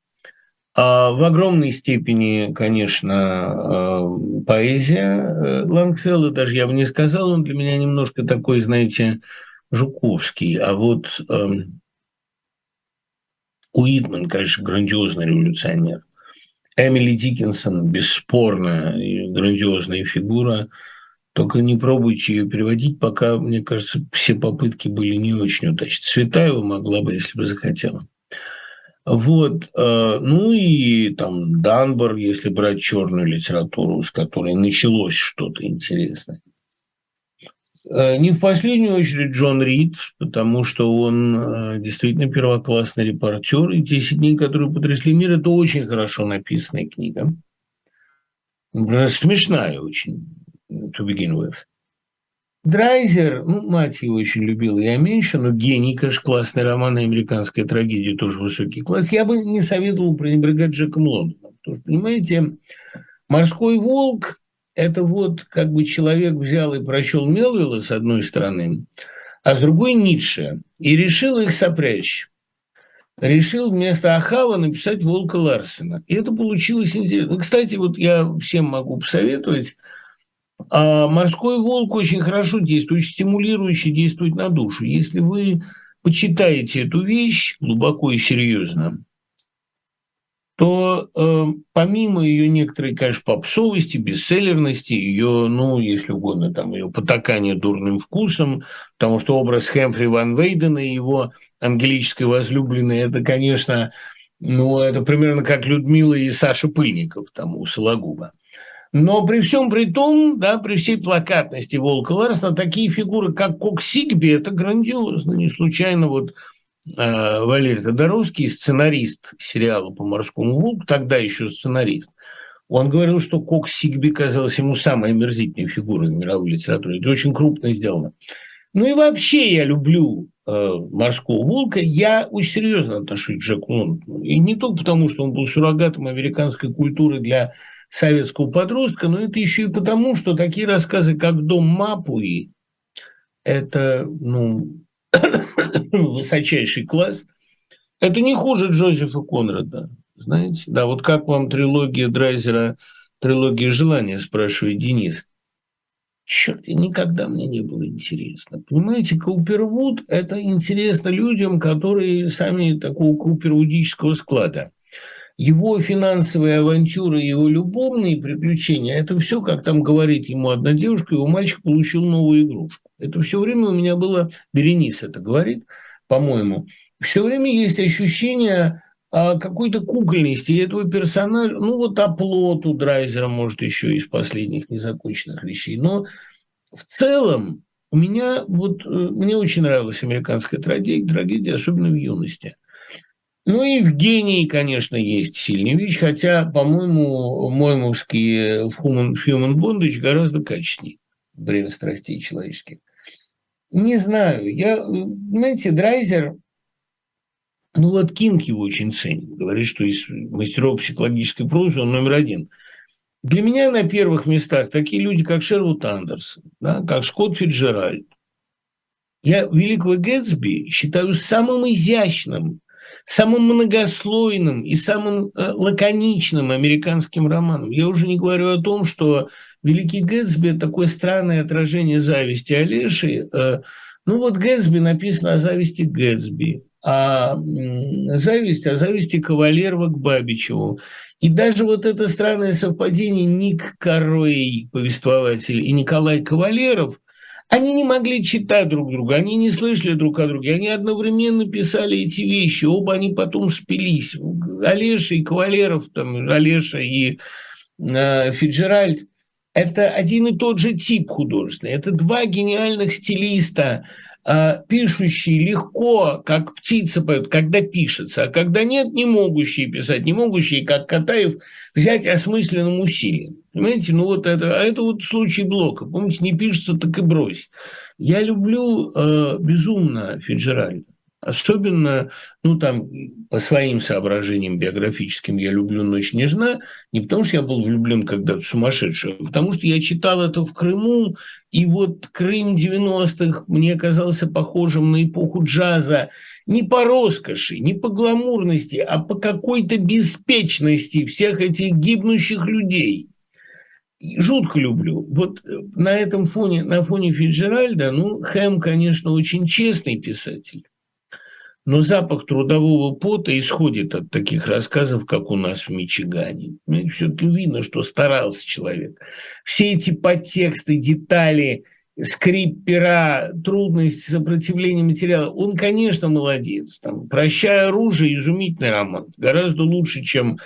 А в огромной степени, конечно, э, поэзия э, Лангфелла, даже я бы не сказал, он для меня немножко такой, знаете, Жуковский, а вот э, Уитман, конечно, грандиозный революционер. Эмили Диккенсон, бесспорно, грандиозная фигура. Только не пробуйте ее переводить, пока, мне кажется, все попытки были не очень удачны. Цветаева могла бы, если бы захотела. Вот, э, ну и там Данбор, если брать черную литературу, с которой началось что-то интересное. Э, не в последнюю очередь Джон Рид, потому что он э, действительно первоклассный репортер, и «10 дней, которые потрясли мир» – это очень хорошо написанная книга. Смешная очень, to begin with. Драйзер, ну, мать его очень любила, я меньше, но гений, конечно, классный роман «Американская трагедия», тоже высокий класс. Я бы не советовал пренебрегать Джеком Лондоном, потому что, понимаете, «Морской волк» – это вот как бы человек взял и прочел Мелвилла с одной стороны, а с другой – Ницше, и решил их сопрячь. Решил вместо Ахава написать Волка Ларсена. И это получилось интересно. Кстати, вот я всем могу посоветовать – а морской волк очень хорошо действует, очень стимулирующе действует на душу. Если вы почитаете эту вещь глубоко и серьезно, то э, помимо ее некоторой, конечно, попсовости, бестселлерности, ее, ну, если угодно, там, ее потакания дурным вкусом, потому что образ Хэмфри Ван Вейдена и его ангелической возлюбленной, это, конечно, ну, это примерно как Людмила и Саша Пыльников, там, у Сологуба. Но при всем при том, да, при всей плакатности Волка Ларсона, такие фигуры, как Кок Сигби, это грандиозно. Не случайно вот Валерий Тодоровский, сценарист сериала по «Морскому волку», тогда еще сценарист, он говорил, что Кок Сигби казалась ему самой омерзительной фигурой в мировой литературе. Это очень крупно сделано. Ну и вообще я люблю э, «Морского волка». Я очень серьезно отношусь к Джеку Лондону. И не только потому, что он был суррогатом американской культуры для советского подростка, но это еще и потому, что такие рассказы, как «Дом Мапуи», это ну, высочайший класс. Это не хуже Джозефа Конрада, знаете? Да, вот как вам трилогия Драйзера, трилогия желания, спрашивает Денис. Черт, никогда мне не было интересно. Понимаете, Каупервуд – это интересно людям, которые сами такого каупервудического склада его финансовые авантюры, его любовные приключения, это все, как там говорит ему одна девушка, его мальчик получил новую игрушку. Это все время у меня было, Беренис это говорит, по-моему, все время есть ощущение а, какой-то кукольности. Этого персонажа, ну вот оплот у Драйзера, может, еще из последних незаконченных вещей, но в целом у меня вот, э, мне очень нравилась американская трагедия, трагедия особенно в юности – ну и в гении, конечно, есть сильный вещь, хотя, по-моему, Моймовский Human, Human Bondage гораздо качественнее «Время страстей человеческих». Не знаю, я, знаете, Драйзер, ну вот Кинг его очень ценит, говорит, что из мастеров психологической прозы он номер один. Для меня на первых местах такие люди, как Шервуд Андерсон, да, как Скотт Фиджеральд. Я Великого Гэтсби считаю самым изящным самым многослойным и самым э, лаконичным американским романом. Я уже не говорю о том, что «Великий Гэтсби» – такое странное отражение зависти Олеши. Э, ну вот Гэтсби написано о зависти Гэтсби, а зависть, о зависти Кавалерова к Бабичеву. И даже вот это странное совпадение Ник Коррей, повествователь, и Николай Кавалеров – они не могли читать друг друга, они не слышали друг о друге, они одновременно писали эти вещи, оба они потом спились. Олеша и Кавалеров, там, Олеша и э, Фиджеральд – это один и тот же тип художественный. Это два гениальных стилиста, э, пишущие легко, как птица поет, когда пишется, а когда нет, не могущие писать, не могущие, как Катаев, взять осмысленным усилием. Понимаете, ну вот это, а это вот случай Блока. Помните, не пишется, так и брось. Я люблю э, безумно Фиджеральда. Особенно, ну, там, по своим соображениям биографическим я люблю «Ночь нежна», не потому что я был влюблен когда-то сумасшедший, а потому что я читал это в Крыму, и вот Крым 90-х мне казался похожим на эпоху джаза не по роскоши, не по гламурности, а по какой-то беспечности всех этих гибнущих людей – жутко люблю. Вот э, на этом фоне, на фоне Фиджеральда, ну, Хэм, конечно, очень честный писатель. но запах трудового пота исходит от таких рассказов, как у нас в Мичигане. Все-таки видно, что старался человек. Все эти подтексты, детали, скрип пера, трудности сопротивления материала, он, конечно, молодец. Там, «Прощай оружие» – изумительный роман, гораздо лучше, чем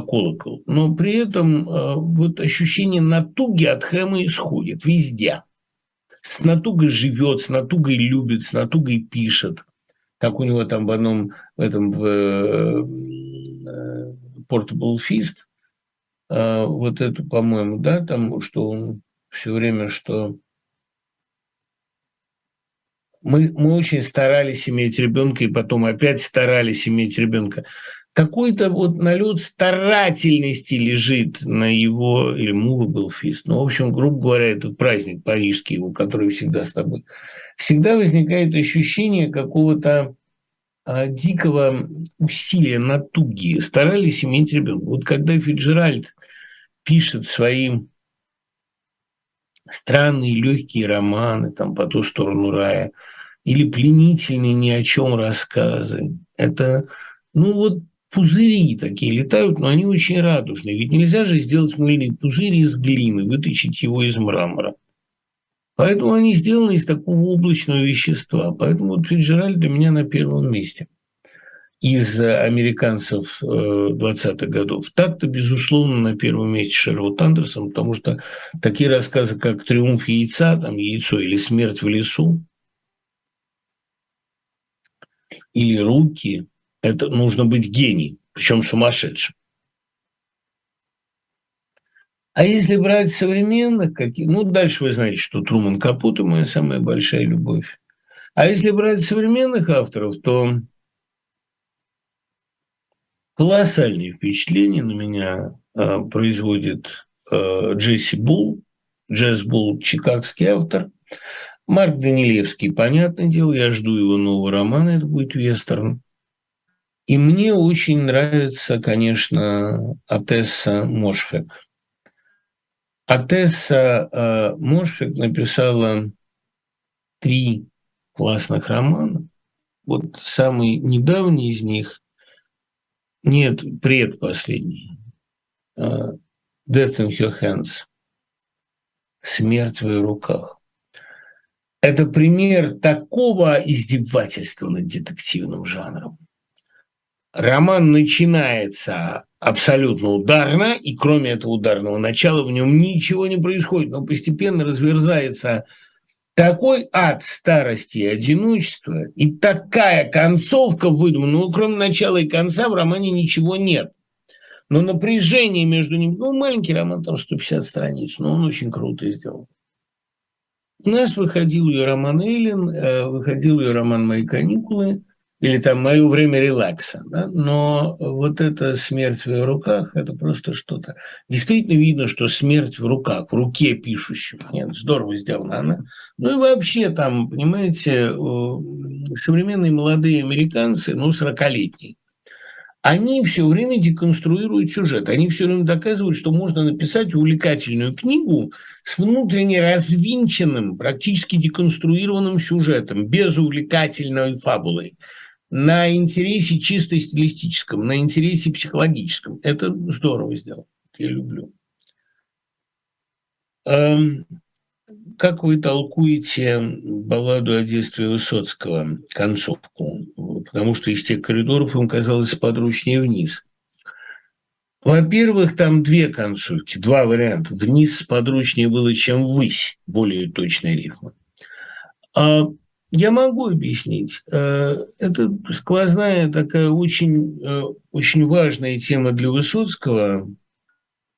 «Колокол». Но при этом э, вот ощущение натуги от Хэма исходит везде. С натугой живет, с натугой любит, с натугой пишет – как у него там в одном в этом в, э, Portable Fist, э, вот это, по-моему, да, там, что он все время, что мы, мы очень старались иметь ребенка, и потом опять старались иметь ребенка. Какой-то вот налет старательности лежит на его, или Мува был фист, ну, в общем, грубо говоря, этот праздник парижский его, который всегда с тобой всегда возникает ощущение какого-то а, дикого усилия, натуги. Старались иметь ребенка. Вот когда Фиджеральд пишет свои странные легкие романы там по ту сторону рая или пленительные ни о чем рассказы, это, ну вот пузыри такие летают, но они очень радужные. Ведь нельзя же сделать мыльный пузырь из глины, вытащить его из мрамора. Поэтому они сделаны из такого облачного вещества. Поэтому вот Фиджеральд для меня на первом месте из американцев 20-х годов. Так-то, безусловно, на первом месте Шерлот Андерсон, потому что такие рассказы, как «Триумф яйца», там «Яйцо» или «Смерть в лесу», или «Руки», это нужно быть гением, причем сумасшедшим. А если брать современных, какие, ну, дальше вы знаете, что Труман Капута – моя самая большая любовь. А если брать современных авторов, то колоссальные впечатления на меня э, производит э, Джесси Булл, Джесс Булл – чикагский автор, Марк Данилевский, понятное дело, я жду его нового романа, это будет вестерн. И мне очень нравится, конечно, Атесса Мошфек – Атесса э, Мошфик написала три классных романа. Вот самый недавний из них, нет, предпоследний, э, Death in Her Hands, «Смерть в ее руках». Это пример такого издевательства над детективным жанром. Роман начинается абсолютно ударно, и кроме этого ударного начала в нем ничего не происходит, но постепенно разверзается такой ад старости и одиночества, и такая концовка выдумана, ну, кроме начала и конца в романе ничего нет. Но напряжение между ними, ну, маленький роман, там 150 страниц, но он очень круто сделан. У нас выходил ее роман Эйлин, э, выходил ее роман «Мои каникулы», или там мое время релакса. Да? Но вот эта смерть в ее руках – это просто что-то. Действительно видно, что смерть в руках, в руке пишущего. Нет, здорово сделана она. Ну и вообще там, понимаете, современные молодые американцы, ну, 40-летние, они все время деконструируют сюжет. Они все время доказывают, что можно написать увлекательную книгу с внутренне развинченным, практически деконструированным сюжетом, без увлекательной фабулы на интересе чисто стилистическом, на интересе психологическом. Это здорово сделано. Я люблю. Эм, как вы толкуете балладу о детстве Высоцкого, концовку? Потому что из тех коридоров им казалось подручнее вниз. Во-первых, там две концовки, два варианта. Вниз подручнее было, чем ввысь, более точная рифма. А я могу объяснить. Э, это сквозная такая очень, э, очень важная тема для Высоцкого,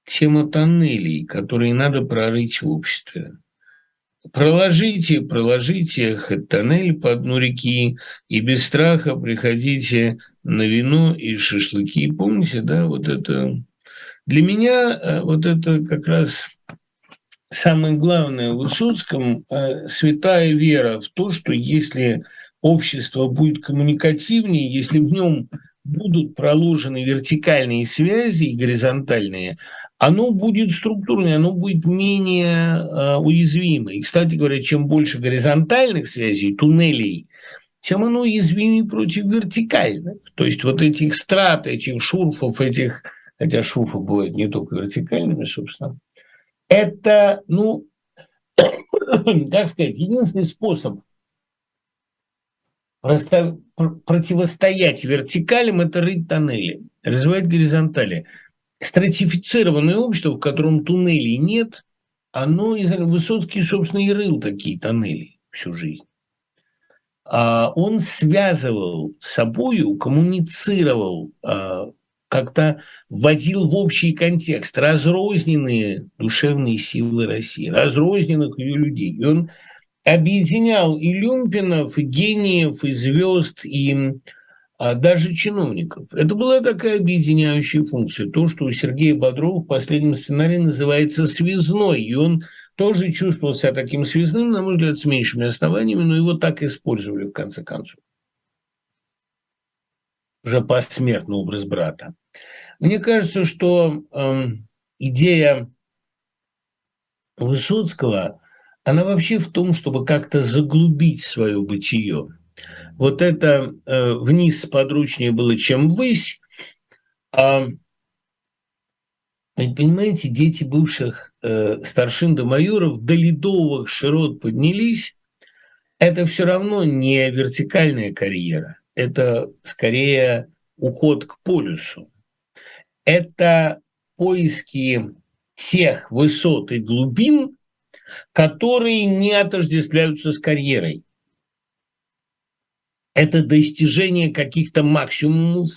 тема тоннелей, которые надо прорыть в обществе. Проложите, проложите хоть тоннель по дну реки, и без страха приходите на вино и шашлыки. Помните, да, вот это... Для меня э, вот это как раз самое главное в Высоцком э, – святая вера в то, что если общество будет коммуникативнее, если в нем будут проложены вертикальные связи и горизонтальные, оно будет структурное, оно будет менее э, уязвимое. И, кстати говоря, чем больше горизонтальных связей, туннелей, тем оно уязвимее против вертикальных. То есть вот этих страт, этих шурфов, этих, хотя шурфы бывают не только вертикальными, собственно, это, ну, как сказать, единственный способ противостоять вертикалям – это рыть тоннели, развивать горизонтали. Стратифицированное общество, в котором туннелей нет, оно, Высоцкий, собственно, и рыл такие тоннели всю жизнь. А он связывал собою, коммуницировал, а, как-то вводил в общий контекст разрозненные душевные силы России, разрозненных ее людей. И он объединял и люмпинов, и гениев, и звезд, и а даже чиновников. Это была такая объединяющая функция. То, что у Сергея Бодрова в последнем сценарии называется «связной», и он тоже чувствовал себя таким связным, на мой взгляд, с меньшими основаниями, но его так использовали в конце концов. Уже посмертный образ брата. Мне кажется, что э, идея Высоцкого, она вообще в том, чтобы как-то заглубить свое бытие. Вот это э, вниз подручнее было, чем ввысь. А, понимаете, дети бывших э, старшин до майоров до ледовых широт поднялись. Это все равно не вертикальная карьера. Это скорее уход к полюсу. Это поиски тех высот и глубин, которые не отождествляются с карьерой это достижение каких-то максимумов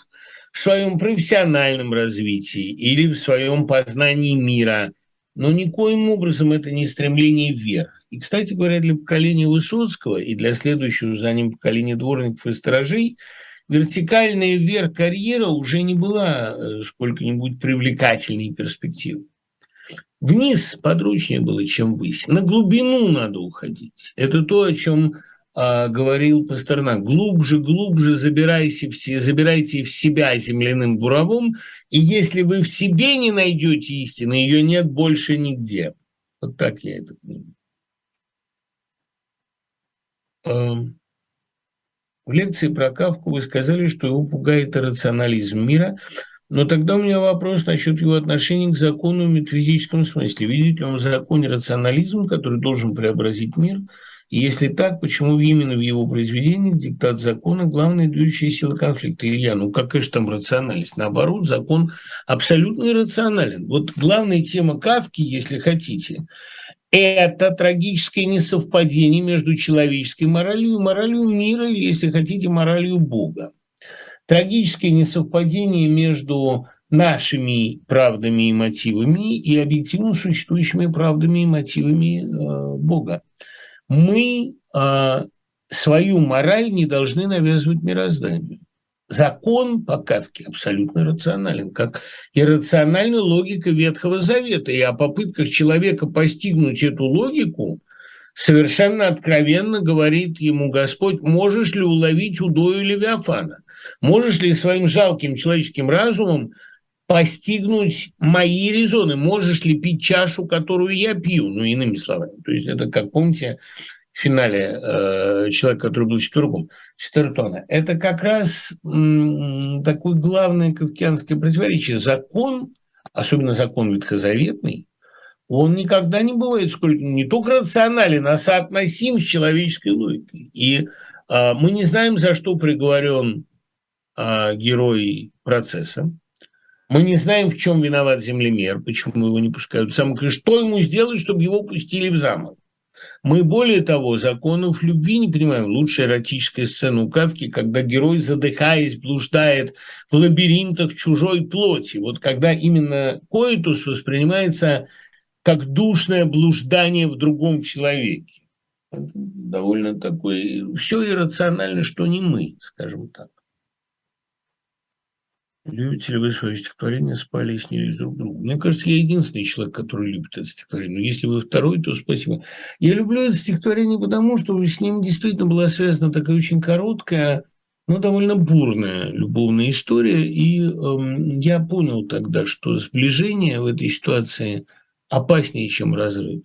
в своем профессиональном развитии или в своем познании мира, но никоим образом это не стремление вверх. И, кстати говоря, для поколения Высоцкого и для следующего за ним поколения дворников и сторожей вертикальная вверх карьера уже не была э, сколько-нибудь привлекательной перспективой. Вниз подручнее было, чем ввысь. На глубину надо уходить. Это то, о чем а, говорил Пастернак, глубже, глубже забирайте в, забирайте в себя земляным буровом, и если вы в себе не найдете истины, ее нет больше нигде. Вот так я это понимаю. В лекции про Кавку вы сказали, что его пугает рационализм мира, но тогда у меня вопрос насчет его отношения к закону в метафизическом смысле. Видит ли он в законе рационализм, который должен преобразить мир – и если так, почему именно в его произведениях диктат закона – главная движущая сила конфликта? Илья, ну какая же там рациональность? Наоборот, закон абсолютно иррационален. Вот главная тема Кавки, если хотите, это трагическое несовпадение между человеческой моралью и моралью мира, или, если хотите, моралью Бога. Трагическое несовпадение между нашими правдами и мотивами и объективно существующими правдами и мотивами э, Бога мы э, свою мораль не должны навязывать мирозданию. Закон по Кавке абсолютно рационален, как иррациональная логика Ветхого Завета. И о попытках человека постигнуть эту логику совершенно откровенно говорит ему Господь, можешь ли уловить удою Левиафана? Можешь ли своим жалким человеческим разумом постигнуть мои резоны. Можешь ли пить чашу, которую я пью? Ну, иными словами. То есть это, как помните, финале э, человек, который был четвергом, Четвертона. Это как раз м, такое главное кавкианское противоречие. Закон, особенно закон ветхозаветный, он никогда не бывает сколько, не только рационален, а соотносим с человеческой логикой. И э, мы не знаем, за что приговорен э, герой процесса. Мы не знаем, в чем виноват землемер, почему его не пускают в замок, и что ему сделать, чтобы его пустили в замок. Мы, более того, законов любви не понимаем. Лучшая эротическая сцена у Кавки, когда герой, задыхаясь, блуждает в лабиринтах чужой плоти. Вот когда именно коитус воспринимается как душное блуждание в другом человеке. довольно такое, все иррационально, что не мы, скажем так. Любите ли вы свое стихотворение «Спали и снились друг другу»? Мне кажется, я единственный человек, который любит это стихотворение. Но если вы второй, то спасибо. Я люблю это стихотворение потому, что с ним действительно была связана такая очень короткая, но довольно бурная любовная история. И эм, я понял тогда, что сближение в этой ситуации опаснее, чем разрыв.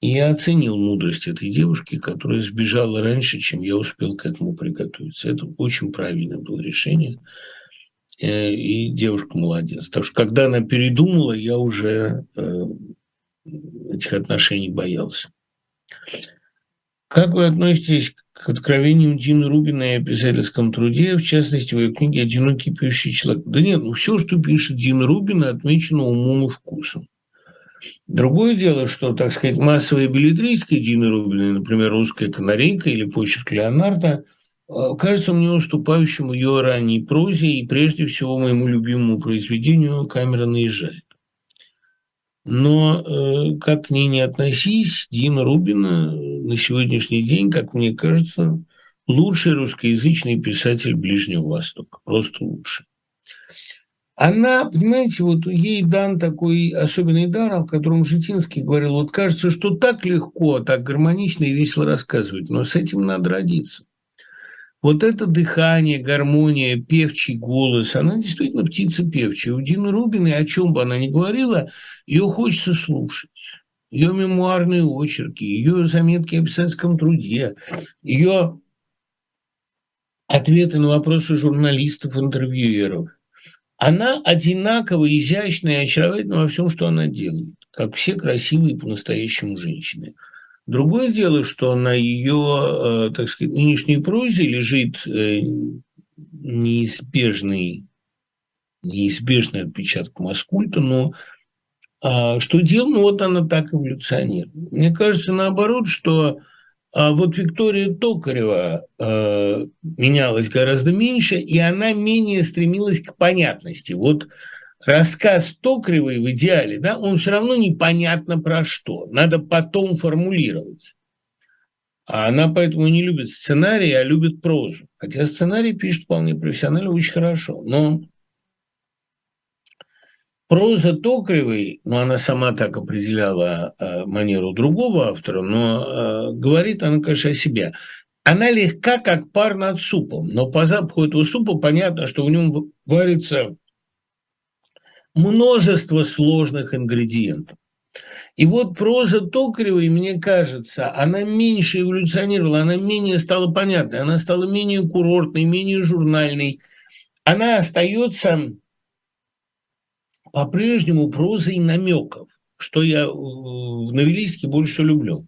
И я оценил мудрость этой девушки, которая сбежала раньше, чем я успел к этому приготовиться. Это очень правильное было решение. Э, и девушка молодец. Так что, когда она передумала, я уже э, этих отношений боялся. Как вы относитесь к откровениям Дины Рубина и писательском труде, в частности, в ее книге «Одинокий пишущий человек». Да нет, ну все, что пишет Дина Рубина, отмечено умом и вкусом. Другое дело, что, так сказать, массовая билетристика Дины Рубиной, например, «Русская канарейка» или «Почерк Леонардо», кажется мне уступающим ее ранней прозе и, прежде всего, моему любимому произведению «Камера наезжает». Но э, как к ней не относись, Дина Рубина на сегодняшний день, как мне кажется, лучший русскоязычный писатель Ближнего Востока. Просто лучший. Она, понимаете, вот ей дан такой особенный дар, о котором Житинский говорил. Вот кажется, что так легко, так гармонично и весело рассказывать, но с этим надо родиться. Вот это дыхание, гармония, певчий голос, она действительно птица певчая. У Дины Рубиной, о чем бы она ни говорила, ее хочется слушать. Ее мемуарные очерки, ее заметки о писательском труде, ее ответы на вопросы журналистов, интервьюеров. Она одинаково изящная и очаровательна во всем, что она делает, как все красивые по-настоящему женщины – Другое дело, что на ее, э, так сказать, нынешней прозе лежит э, неизбежный, неизбежный отпечаток маскульта, но а, что дело, ну вот она так эволюционирует. Мне кажется, наоборот, что а вот Виктория Токарева э, менялась гораздо меньше, и она менее стремилась к понятности. Вот рассказ Токаревой в идеале, да, он все равно непонятно про что. Надо потом формулировать. А она поэтому не любит сценарий, а любит прозу. Хотя сценарий пишет вполне профессионально, очень хорошо. Но проза Токаревой, ну, она сама так определяла э, манеру другого автора, но э, говорит она, конечно, о себе. Она легка, как пар над супом, но по запаху этого супа понятно, что в нем варится множество сложных ингредиентов. И вот проза Токаревой, мне кажется, она меньше эволюционировала, она менее стала понятной, она стала менее курортной, менее журнальной. Она остается по-прежнему прозой намеков, что я в новеллистике больше люблю.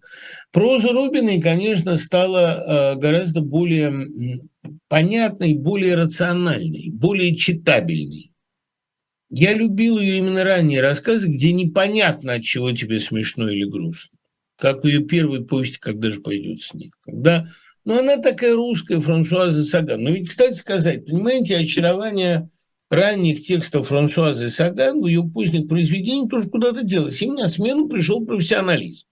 Проза Рубиной, конечно, стала э, гораздо более понятной, более рациональной, более читабельной. Я любил ее именно ранние рассказы, где непонятно, от чего тебе смешно или грустно. Как ее первой повести «Когда же пойдет снег». Когда, ну, она такая русская, Франсуаза Саган. Но ведь, кстати сказать, понимаете, очарование ранних текстов Франсуазы Саган в ее поздних произведениях тоже куда-то делось. Им на смену пришел профессионализм.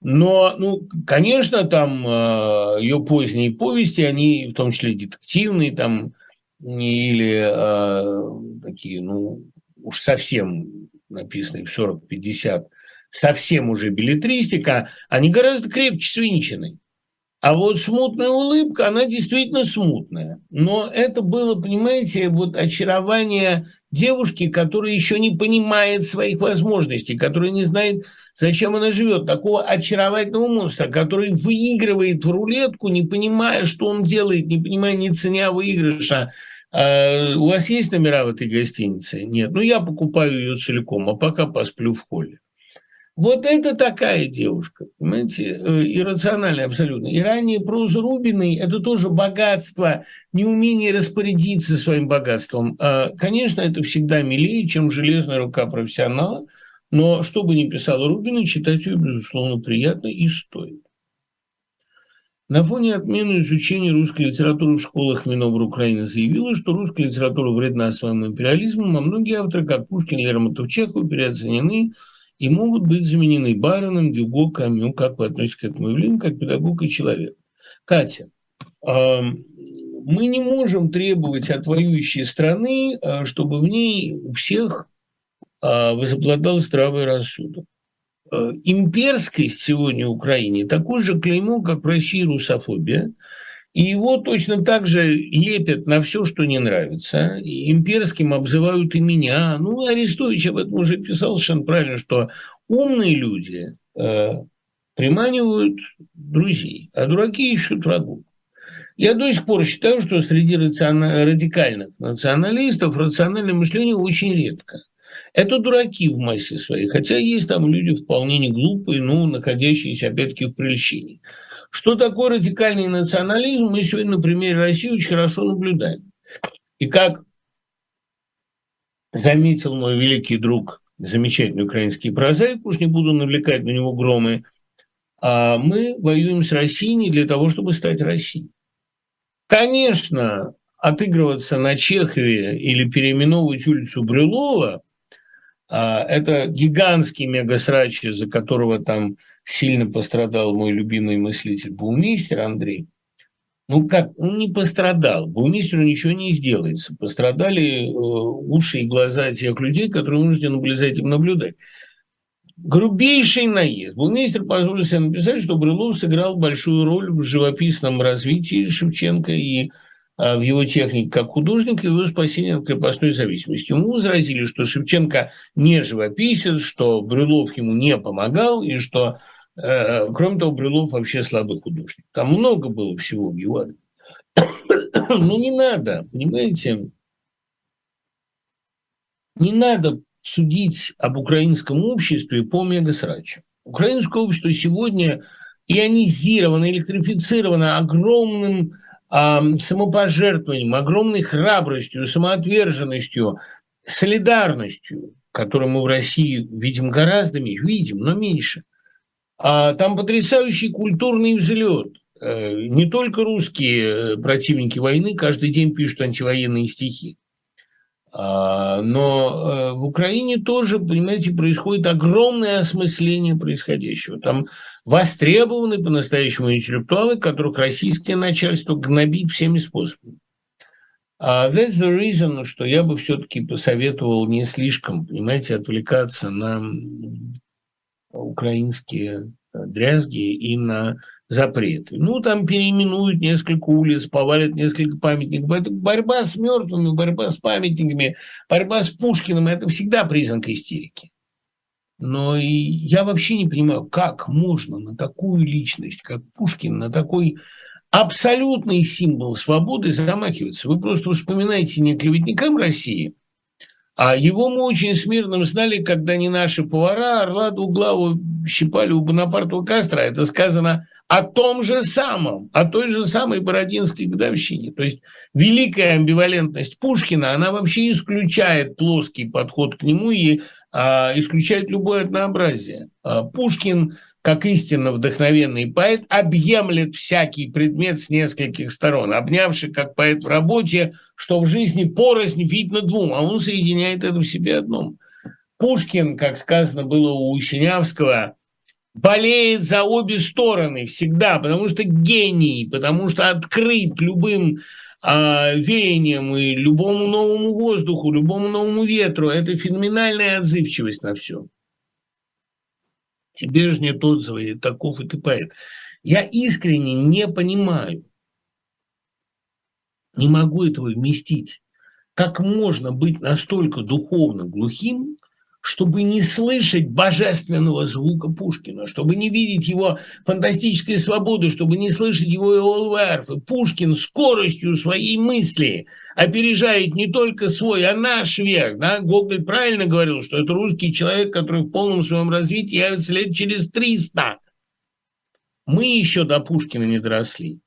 Но, ну, конечно, там э, ее поздние повести, они в том числе детективные, там или э, такие, ну, уж совсем написанные в 40-50, совсем уже билетристика, они гораздо крепче свинчены. А вот смутная улыбка, она действительно смутная. Но это было, понимаете, вот очарование девушки, которая еще не понимает своих возможностей, которая не знает, зачем она живет. Такого очаровательного монстра, который выигрывает в рулетку, не понимая, что он делает, не понимая, не ценя выигрыша, а у вас есть номера в этой гостинице? Нет. Ну, я покупаю ее целиком, а пока посплю в холле. Вот это такая девушка, понимаете, э, иррациональная абсолютно. И ранее проза Рубиной – это тоже богатство, неумение распорядиться своим богатством. А, конечно, это всегда милее, чем железная рука профессионала, но что бы ни писала Рубина, читать ее, безусловно, приятно и стоит. На фоне отмены изучения русской литературы в школах Минобр Украины заявила, что русская литература вредна своим империализмом, а многие авторы, как Пушкин, Лермонтов, Чехов, переоценены и могут быть заменены Бароном, Гюго, Камю. Как вы относитесь к этому явлению, как педагог и человек? Катя, мы не можем требовать от воюющей страны, а, чтобы в ней у всех а, возобладал здравый рассудок. Э, имперскость сегодня Украине такой же клеймо, как в России русофобия. И его точно так же лепят на все, что не нравится. И имперским обзывают и меня. Ну, Арестович об этом уже писал совершенно правильно, что умные люди э, приманивают друзей, а дураки ищут врагов. Я до сих пор считаю, что среди радикальных националистов рациональное мышление очень редко. Это дураки в массе своей, хотя есть там люди вполне не глупые, но находящиеся опять-таки в прельщении. Что такое радикальный национализм, мы сегодня на примере России очень хорошо наблюдаем. И как заметил мой великий друг, замечательный украинский прозаик, уж не буду навлекать на него громы, а мы воюем с Россией не для того, чтобы стать Россией. Конечно, отыгрываться на Чехове или переименовывать улицу Брюлова это гигантский мегасрач, из-за которого там сильно пострадал мой любимый мыслитель Баумейстер Андрей. Ну как, он не пострадал, Баумейстеру ничего не сделается. Пострадали э, уши и глаза тех людей, которые вынуждены были за этим наблюдать. Грубейший наезд. Баумейстер позволил себе написать, что Брылов сыграл большую роль в живописном развитии Шевченко и а, в его технике как художник и его спасении от крепостной зависимости. Ему возразили, что Шевченко не живописец, что Брюлов ему не помогал и что Э, кроме того, Брюлов вообще слабый художник. Там много было всего в его Ну, не надо, понимаете? Не надо судить об украинском обществе по мегасрачу. Украинское общество сегодня ионизировано, электрифицировано огромным э, самопожертвованием, огромной храбростью, самоотверженностью, солидарностью, которую мы в России видим гораздо меньше, видим, но меньше – а там потрясающий культурный взлет. Э, не только русские э, противники войны каждый день пишут антивоенные стихи. А, но э, в Украине тоже, понимаете, происходит огромное осмысление происходящего. Там востребованы по-настоящему интеллектуалы, которых российское начальство гнобит всеми способами. Uh, that's the reason, что я бы все-таки посоветовал не слишком, понимаете, отвлекаться на украинские э, дрязги и на запреты. Ну, там переименуют несколько улиц, повалят несколько памятников. Это борьба с мертвыми, борьба с памятниками, борьба с Пушкиным – это всегда признак истерики. Но и я вообще не понимаю, как можно на такую личность, как Пушкин, на такой абсолютный символ свободы замахиваться. Вы просто вспоминаете не клеветникам России – а его мы очень смирно знали, когда не наши повара орла двуглаву щипали у Бонапартова костра. Это сказано о том же самом, о той же самой Бородинской годовщине. То есть великая амбивалентность Пушкина, она вообще исключает плоский подход к нему и а, исключает любое однообразие. А, Пушкин как истинно вдохновенный поэт, объемлет всякий предмет с нескольких сторон, обнявший как поэт в работе, что в жизни порознь видно двум, а он соединяет это в себе одном. Пушкин, как сказано было у Синявского, болеет за обе стороны всегда, потому что гений, потому что открыт любым э, веянием и любому новому воздуху, любому новому ветру. Это феноменальная отзывчивость на все тебе же нет отзыва, таков и ты поэт. Я искренне не понимаю, не могу этого вместить. Как можно быть настолько духовно глухим, чтобы не слышать божественного звука Пушкина, чтобы не видеть его фантастической свободы, чтобы не слышать его Иолварфы. Пушкин скоростью своей мысли опережает не только свой, а наш век. Да? Гоголь правильно говорил, что это русский человек, который в полном своем развитии явится лет через 300. Мы еще до Пушкина не доросли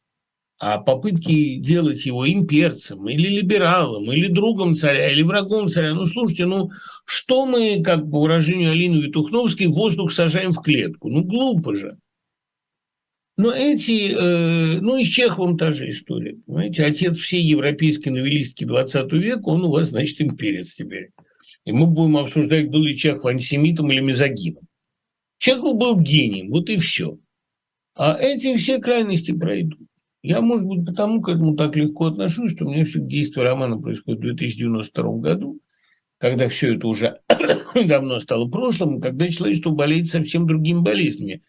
а попытки делать его имперцем или либералом, или другом царя, или врагом царя. Ну, слушайте, ну, что мы, как по выражению Алины Витухновской, воздух сажаем в клетку? Ну, глупо же. Но эти, э, ну и с Чеховым та же история. Понимаете, отец всей европейской новелистки 20 века, он у вас, значит, имперец теперь. И мы будем обсуждать, был ли Чехов антисемитом или мизогином. Чехов был гением, вот и все. А эти все крайности пройдут. Я, может быть, потому к этому так легко отношусь, что у меня все действие романа происходит в 2092 году, когда все это уже давно стало прошлым, когда человечество болеет совсем другими болезнями,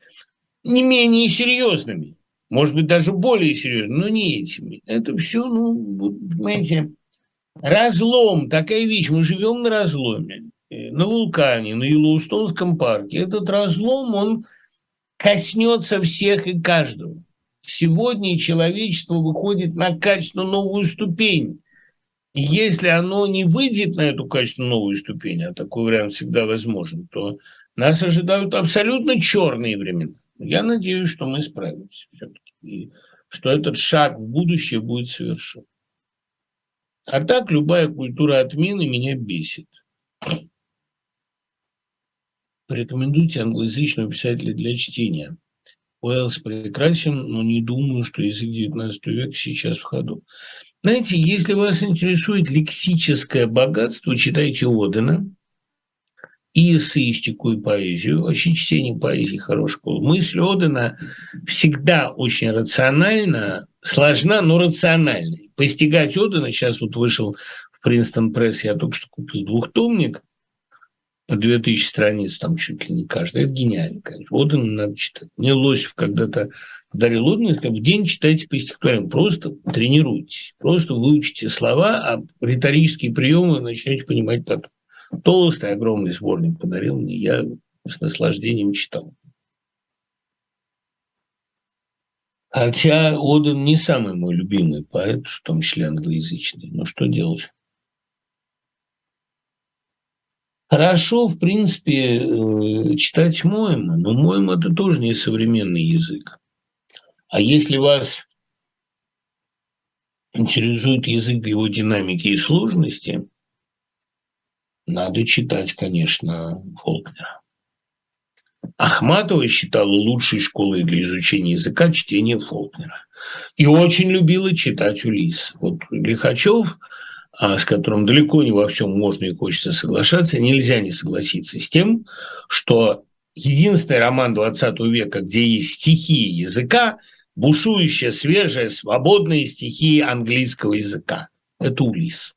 не менее серьезными, может быть, даже более серьезными, но не этими. Это все, ну, понимаете, разлом, такая вещь, мы живем на разломе, э, на вулкане, на Йеллоустонском парке. Этот разлом, он коснется всех и каждого. Сегодня человечество выходит на качественно новую ступень. Если оно не выйдет на эту качественно новую ступень, а такой вариант всегда возможен, то нас ожидают абсолютно черные времена. Я надеюсь, что мы справимся все-таки, и что этот шаг в будущее будет совершен. А так любая культура отмены меня бесит. Порекомендуйте англоязычного писателя для чтения. Уэллс прекрасен, но не думаю, что язык XIX века сейчас в ходу. Знаете, если вас интересует лексическое богатство, читайте Одена и эссеистику, и поэзию. Вообще чтение поэзии – хорошая школа. Мысль Одена всегда очень рациональна, сложна, но рациональна. Постигать Одена, сейчас вот вышел в Принстон Пресс, я только что купил двухтомник, 2000 страниц, там чуть ли не каждый. Это гениально, конечно. Оден надо читать. Мне Лосев когда-то подарил и сказал, в день читайте по стихотворениям, просто тренируйтесь, просто выучите слова, а риторические приемы начнете понимать потом. Толстый, огромный сборник подарил мне, я с наслаждением читал. Хотя Оден не самый мой любимый поэт, в том числе англоязычный. Но что делать? Хорошо, в принципе, э, читать Моема, но Моем это тоже не современный язык. А если вас интересует язык его динамики и сложности, надо читать, конечно, Фолкнера. Ахматова считала лучшей школой для изучения языка чтение Фолкнера. И очень любила читать Улис. Вот Лихачев – с которым далеко не во всем можно и хочется соглашаться, нельзя не согласиться с тем, что единственный роман 20 века, где есть стихии языка, бушующая, свежая, свободная стихии английского языка. Это Улис.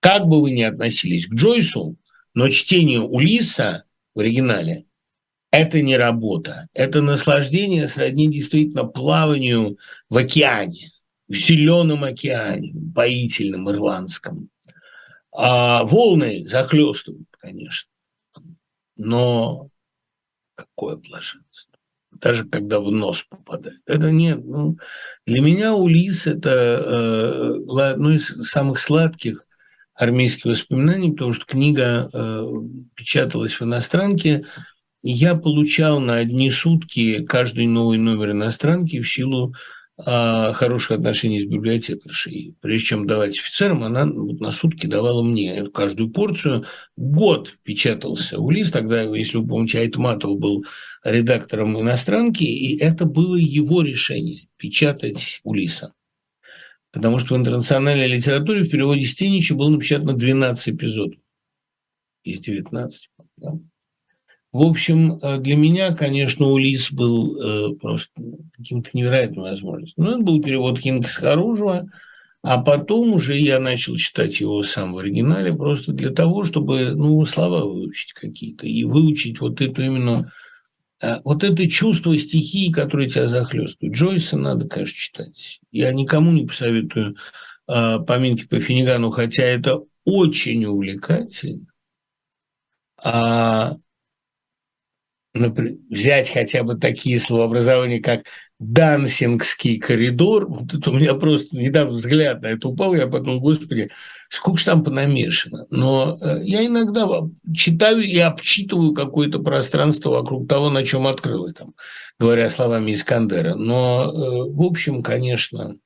Как бы вы ни относились к Джойсу, но чтение Улиса в оригинале – это не работа, это наслаждение сродни действительно плаванию в океане в зеленом океане, поительном ирландском. А волны захлестывают, конечно. Но какое блаженство. Даже когда в нос попадает. Это нет. Ну, для меня Улис – это э, одно из самых сладких армейских воспоминаний, потому что книга э, печаталась в иностранке, и я получал на одни сутки каждый новый номер иностранки в силу а, хорошие отношения с библиотекаршей. Прежде чем давать офицерам, она на сутки давала мне каждую порцию. Год печатался Улис, тогда, если вы помните, Айтматов был редактором иностранки, и это было его решение – печатать Улиса. Потому что в интернациональной литературе в переводе Стенича было напечатано 12 эпизодов из 19. Да? В общем, э, для меня, конечно, Улис был э, просто каким-то невероятным возможностью. Ну, это был перевод Кингсхаружева, а потом уже я начал читать его сам в оригинале просто для того, чтобы, ну, слова выучить какие-то и выучить вот эту именно э, вот это чувство стихии, которое тебя захлестывает. Джойса надо, конечно, читать. Я никому не посоветую поминки по Финигану, хотя это очень увлекательно. А например, взять хотя бы такие словообразования, как «дансингский коридор», вот это у меня просто недавно взгляд на это упал, я подумал, господи, сколько же там понамешано. Но э, я иногда читаю и обчитываю какое-то пространство вокруг того, на чем открылось, там, говоря словами Искандера. Но, э, в общем, конечно,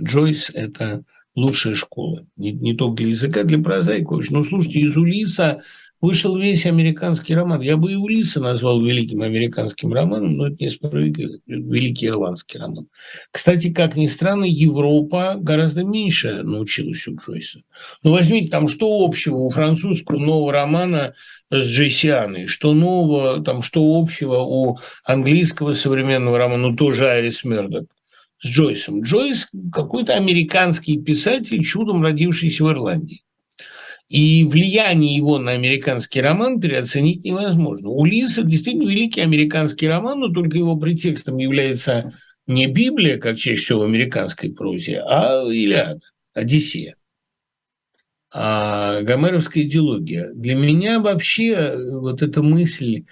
Джойс – это лучшая школа. Не, не только для языка, для прозаика. Ну, слушайте, из Улиса вышел весь американский роман. Я бы и Улиса назвал великим американским романом, но это несправедливо. Великий ирландский роман. Кстати, как ни странно, Европа гораздо меньше научилась у Джойса. Ну, возьмите, там что общего у французского нового романа с Джейсианой, что нового, там, что общего у английского современного романа, ну, тоже Айрис Мердок с Джойсом. Джойс какой-то американский писатель, чудом родившийся в Ирландии. И влияние его на американский роман переоценить невозможно. Улисса действительно великий американский роман, но только его претекстом является не Библия, как чаще всего в американской прозе, а Илиада, Одиссея. А гомеровская идеология. Для меня вообще вот эта мысль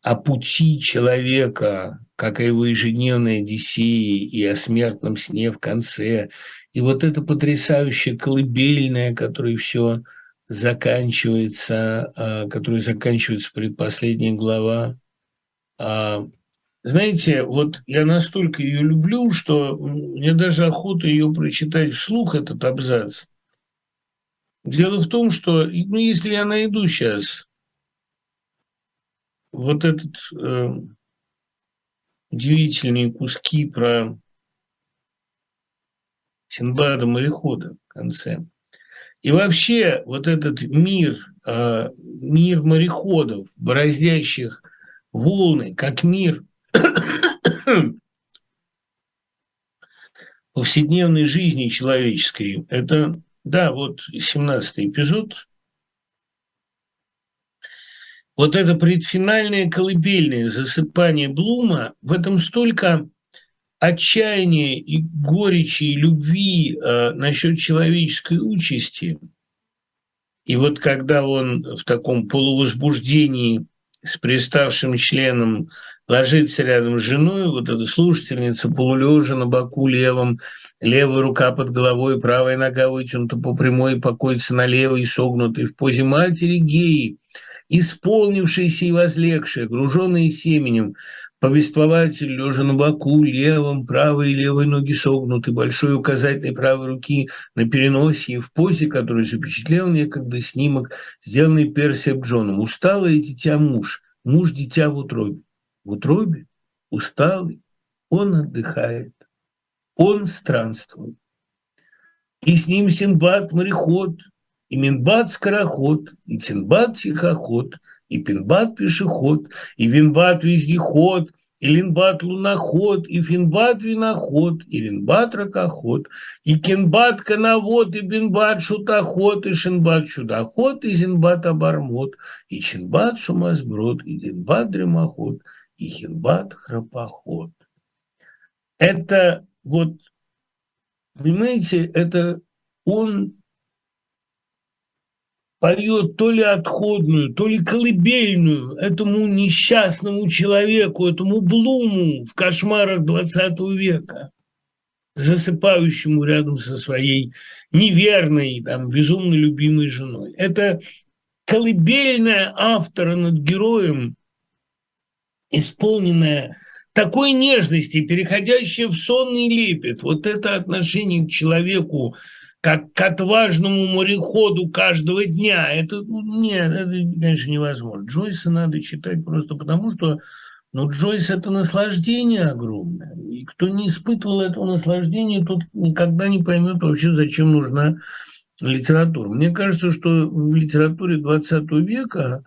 о пути человека, как о его ежедневной Одиссее и о смертном сне в конце. И вот это потрясающее колыбельное, которое все заканчивается, а, которое заканчивается предпоследняя глава. А, знаете, вот я настолько ее люблю, что мне даже охота ее прочитать вслух, этот абзац. Дело в том, что, ну, если я найду сейчас вот этот э, удивительные куски про Синбада морехода в конце. И вообще вот этот мир, э, мир мореходов, бороздящих волны, как мир повседневной жизни человеческой, это, да, вот 17 эпизод, вот это предфинальное колыбельное засыпание Блума, в этом столько отчаяния и горечи, и любви э, насчет человеческой участи. И вот когда он в таком полувозбуждении с приставшим членом ложится рядом с женой, вот эта слушательница полулежа на боку левом, левая рука под головой, правая нога вытянута по прямой, покоится на левой, согнутой в позе матери геи, исполнившийся и возлегший, груженный семенем, повествователь, лежа на боку, левом, правой и левой ноги согнуты, большой указательной правой руки на переносе в позе, который запечатлел некогда снимок, сделанный Персием Джоном. Усталый дитя муж, муж дитя в утробе. В утробе, усталый, он отдыхает, он странствует. И с ним Синбад мореход – и Минбад скороход, и Тинбад тихоход, и Пинбад пешеход, и Винбад вездеход, и Линбад луноход, и Финбад виноход, и Линбад ракоход, и Кинбад коновод, и Бинбад шутоход, и Шинбад чудоход, и Зинбад обормот, и Чинбад сумасброд, и Динбад дремоход, и Хинбад храпоход. Это вот, понимаете, это он поет то ли отходную, то ли колыбельную этому несчастному человеку, этому Блуму в кошмарах 20 века, засыпающему рядом со своей неверной, там, безумно любимой женой. Это колыбельная автора над героем, исполненная такой нежности, переходящая в сонный лепет. Вот это отношение к человеку, как к отважному мореходу каждого дня. Это, ну, нет, это, конечно, невозможно. Джойса надо читать просто потому, что ну, Джойс – это наслаждение огромное. И кто не испытывал этого наслаждения, тот никогда не поймет вообще, зачем нужна литература. Мне кажется, что в литературе 20 века,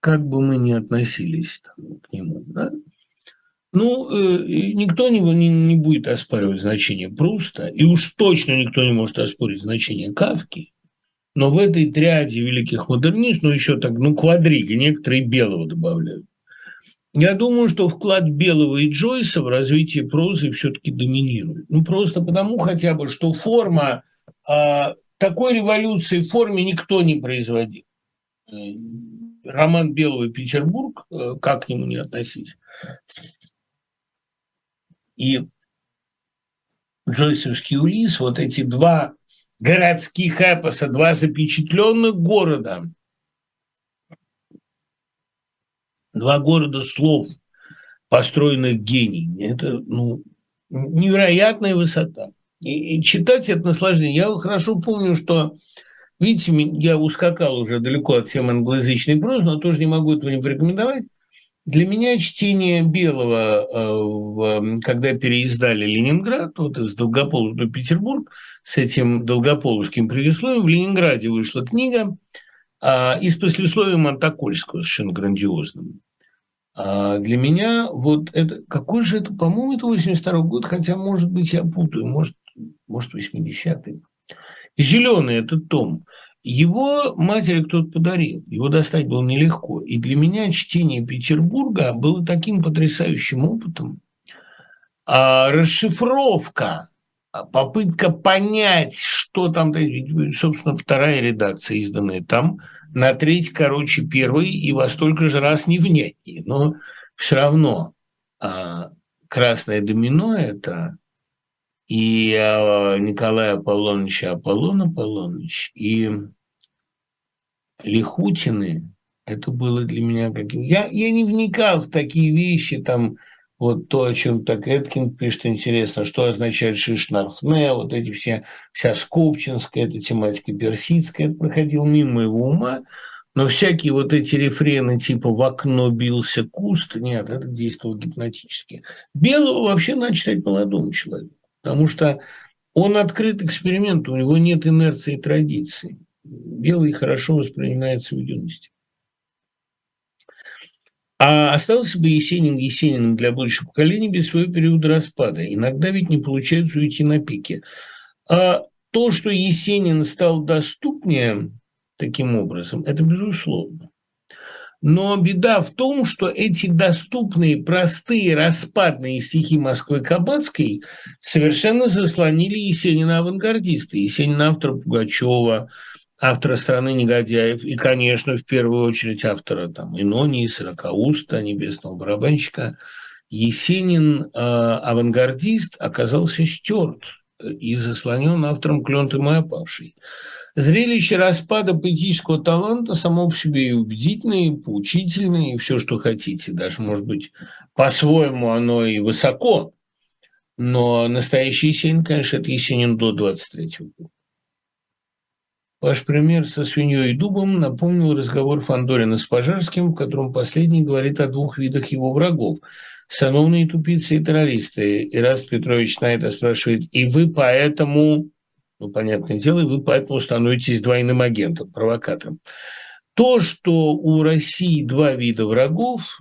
как бы мы ни относились там, к нему, да, ну, э, никто не, не, не будет оспаривать значение Пруста, и уж точно никто не может оспорить значение Кавки, но в этой триаде великих модернистов, ну, еще так, ну, квадрига, некоторые Белого добавляют. Я думаю, что вклад Белого и Джойса в развитие прозы все-таки доминирует. Ну, просто потому хотя бы, что форма, э, такой революции в форме никто не производил. Э, роман Белого Петербург, э, как к нему не относить, и Джойсовский Улис, вот эти два городских эпоса, два запечатленных города, два города слов, построенных гениями. Это ну, невероятная высота. И, и читать это наслаждение. Я хорошо помню, что, видите, я ускакал уже далеко от темы англоязычной прозы, но тоже не могу этого не порекомендовать. Для меня чтение Белого, э, когда переиздали Ленинград, вот из Долгопола до Петербург, с этим долгополовским предисловием, в Ленинграде вышла книга а, и с послесловием Антокольского, совершенно грандиозным. А для меня вот это, какой же это, по-моему, это 82 год, хотя, может быть, я путаю, может, может 80-й. Зеленый этот том. Его матери кто-то подарил, его достать было нелегко. И для меня чтение Петербурга было таким потрясающим опытом. А расшифровка, а попытка понять, что там, собственно, вторая редакция, изданная там, на треть короче первой и во столько же раз невнятнее. Но все равно а, красное домино – это и а, Николай Аполлоныч Аполлон Аполлоныч, и Лихутины – это было для меня каким... Я, я не вникал в такие вещи, там, вот то, о чем так Эткин пишет, интересно, что означает Шишнархне, вот эти все, вся Скопчинская, эта тематика персидская, это проходил мимо моего ума, но всякие вот эти рефрены типа «в окно бился куст», нет, это действовало гипнотически. Белого вообще надо читать молодому человеку, потому что он открыт эксперименту, у него нет инерции и традиции. Белый хорошо воспринимается в юности. А остался бы Есенин Есениным для будущего поколения без своего периода распада. Иногда ведь не получается уйти на пике. А то, что Есенин стал доступнее, таким образом. Это безусловно. Но беда в том, что эти доступные, простые, распадные стихи Москвы Кабацкой совершенно заслонили Есенина авангардиста. Есенин автор Пугачева, автора «Страны негодяев» и, конечно, в первую очередь автора там, Инонии, Сорокауста, Небесного барабанщика. Есенин, э, авангардист, оказался стерт и заслонен автором «Клёнты моя павший». Зрелище распада поэтического таланта само по себе и убедительное, и поучительное, и все, что хотите. Даже, может быть, по-своему оно и высоко. Но настоящий Есенин, конечно, это Есенин до 23 года. Ваш пример со свиньей и дубом напомнил разговор Фандорина с Пожарским, в котором последний говорит о двух видах его врагов – сановные тупицы и террористы. И раз Петрович на это спрашивает, и вы поэтому ну, понятное дело, и вы поэтому становитесь двойным агентом, провокатором. То, что у России два вида врагов,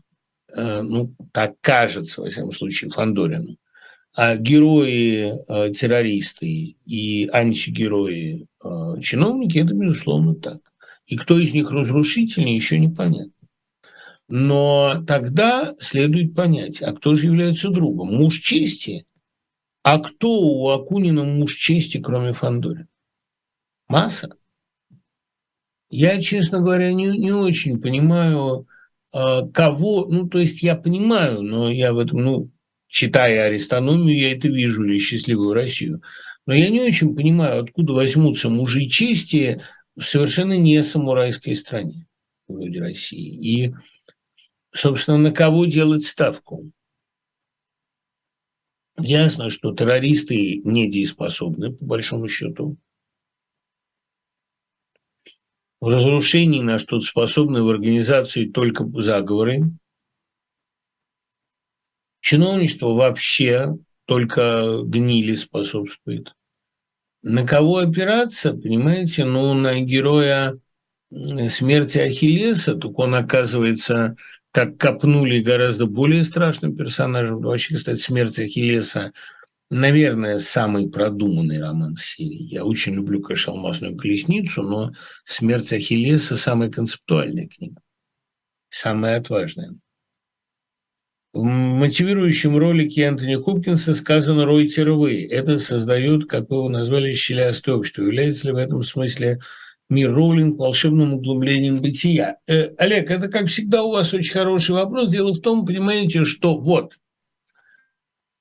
э, ну, так кажется, во всяком случае, Фандорину, а герои, э, и антигерои, э, это, безусловно, так. И кто из них разрушительнее, еще непонятно. Но тогда следует понять, а кто же является другом? Муж чести а кто у Акунина муж чести, кроме Фандорина? Масса. Я, честно говоря, не, не очень понимаю, э, кого, ну, то есть я понимаю, но я в этом, ну, читая аристономию, я это вижу, или счастливую Россию. Но я не очень понимаю, откуда возьмутся мужи чести в совершенно не самурайской стране, вроде России. И, собственно, на кого делать ставку? Ясно, что террористы недееспособны, по большому счету. В разрушении на что-то способны в организации только заговоры. Чиновничество вообще только гнили способствует. На кого опираться, понимаете? Ну, на героя смерти Ахиллеса, только он оказывается так копнули гораздо более страшным персонажем. Вообще, кстати, смерть Ахиллеса, наверное, самый продуманный роман серии. Я очень люблю, конечно, «Алмазную колесницу», но «Смерть Ахиллеса» – самая концептуальная книга, самая отважная. В мотивирующем ролике Антони Хопкинса сказано «Ройте рвы». Это создает, как вы его назвали, щелястое общество. Является ли в этом смысле мир Роулинг волшебным углублением бытия. Э, Олег, это, как всегда, у вас очень хороший вопрос. Дело в том, понимаете, что вот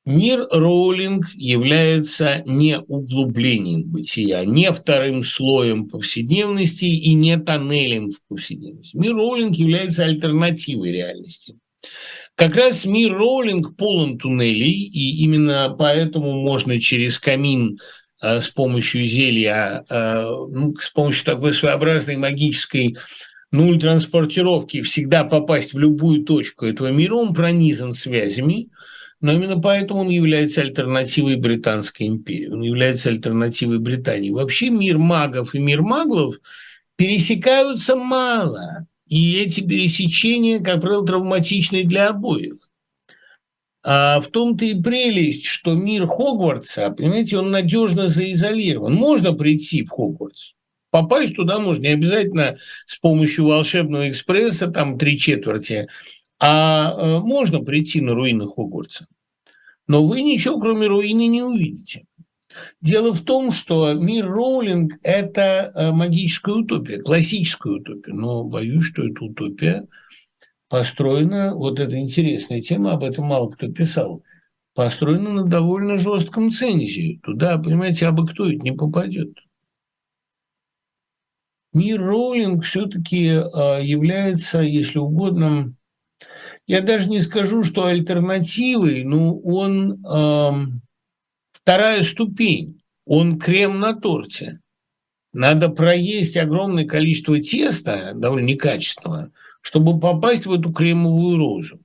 мир Роулинг является не углублением бытия, не вторым слоем повседневности и не тоннелем в повседневности. Мир Роулинг является альтернативой реальности. Как раз мир Роулинг полон туннелей, и именно поэтому можно через камин Э, с помощью зелья, э, ну, с помощью такой своеобразной магической нуль транспортировки всегда попасть в любую точку этого мира, он пронизан связями, но именно поэтому он является альтернативой Британской империи, он является альтернативой Британии. Вообще мир магов и мир маглов пересекаются мало, и эти пересечения, как правило, травматичны для обоих. А в том-то и прелесть, что мир Хогвартса, понимаете, он надежно заизолирован. Можно прийти в Хогвартс, попасть туда можно не обязательно с помощью волшебного экспресса, там три четверти, а э, можно прийти на руины Хогвартса. Но вы ничего, кроме руины, не увидите. Дело в том, что мир Роулинг – это э, магическая утопия, классическая утопия. Но боюсь, что эта утопия построена, вот эта интересная тема, об этом мало кто писал, построена на довольно жестком цензе. Туда, понимаете, абы кто ведь не попадет. Мир Роулинг все-таки а, является, если угодно, я даже не скажу, что альтернативой, но он э, вторая ступень, он крем на торте. Надо проесть огромное количество теста, довольно некачественного, чтобы попасть в эту кремовую розу.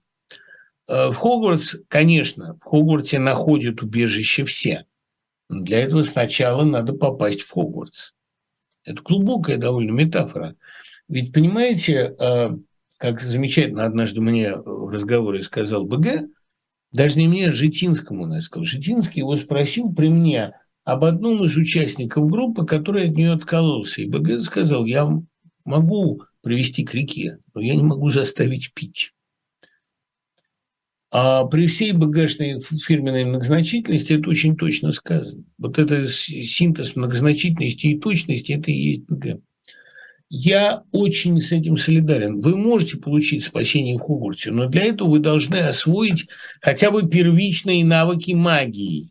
Э, в Хогвартс, конечно, в Хогвартсе находят убежище все. Но для этого сначала надо попасть в Хогвартс. Это глубокая довольно метафора. Ведь, понимаете, э, как замечательно однажды мне в разговоре сказал БГ, даже не мне, а Житинскому, он сказал. Житинский его спросил при мне об одном из участников группы, который от нее откололся. И БГ сказал, я могу привести к реке, но я не могу заставить пить. А при всей БГшной фирменной многозначительности это очень точно сказано. Вот это синтез многозначительности и точности – это и есть БГ. Я очень с этим солидарен. Вы можете получить спасение в Хогвартсе, но для этого вы должны освоить хотя бы первичные навыки магии.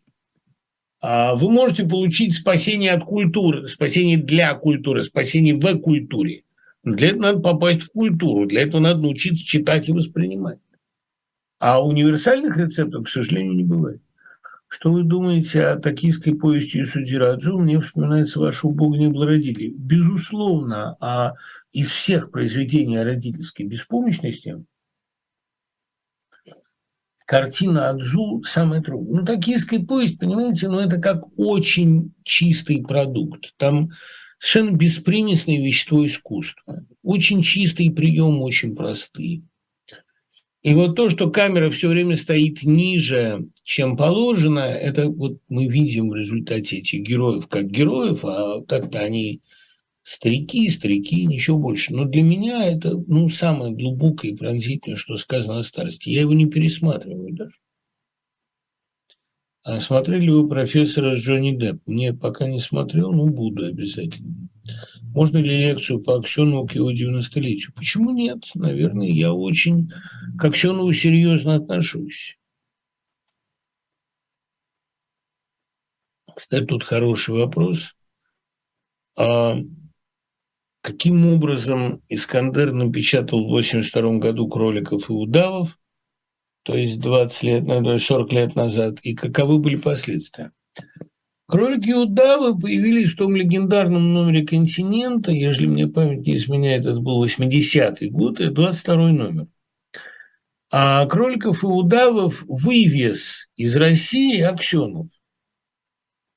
А вы можете получить спасение от культуры, спасение для культуры, спасение в культуре. Но для этого надо попасть в культуру, для этого надо научиться читать и воспринимать. А универсальных рецептов, к сожалению, не бывает. Что вы думаете о токийской повести Судзирадзу? Мне вспоминается ваш «Бог не был родителей». Безусловно, а из всех произведений о родительской беспомощности картина Адзу самая трудная. Ну, токийская повесть, понимаете, ну, это как очень чистый продукт. Там совершенно беспримесное вещество искусства. Очень чистые приемы, очень простые. И вот то, что камера все время стоит ниже, чем положено, это вот мы видим в результате этих героев как героев, а так-то они старики, старики, ничего больше. Но для меня это ну, самое глубокое и пронзительное, что сказано о старости. Я его не пересматриваю даже. А смотрели вы профессора Джонни Депп? Нет, пока не смотрел, но буду обязательно. Можно ли лекцию по Аксенову к его 90-летию? Почему нет? Наверное, я очень к Аксенову серьезно отношусь. Кстати, тут хороший вопрос. А каким образом Искандер напечатал в 1982 году «Кроликов и удавов», то есть 20 лет, 40 лет назад, и каковы были последствия? Кролики удавы появились в том легендарном номере «Континента», если мне память не изменяет, это был 80-й год, и 22 номер. А кроликов и удавов вывез из России Аксенов,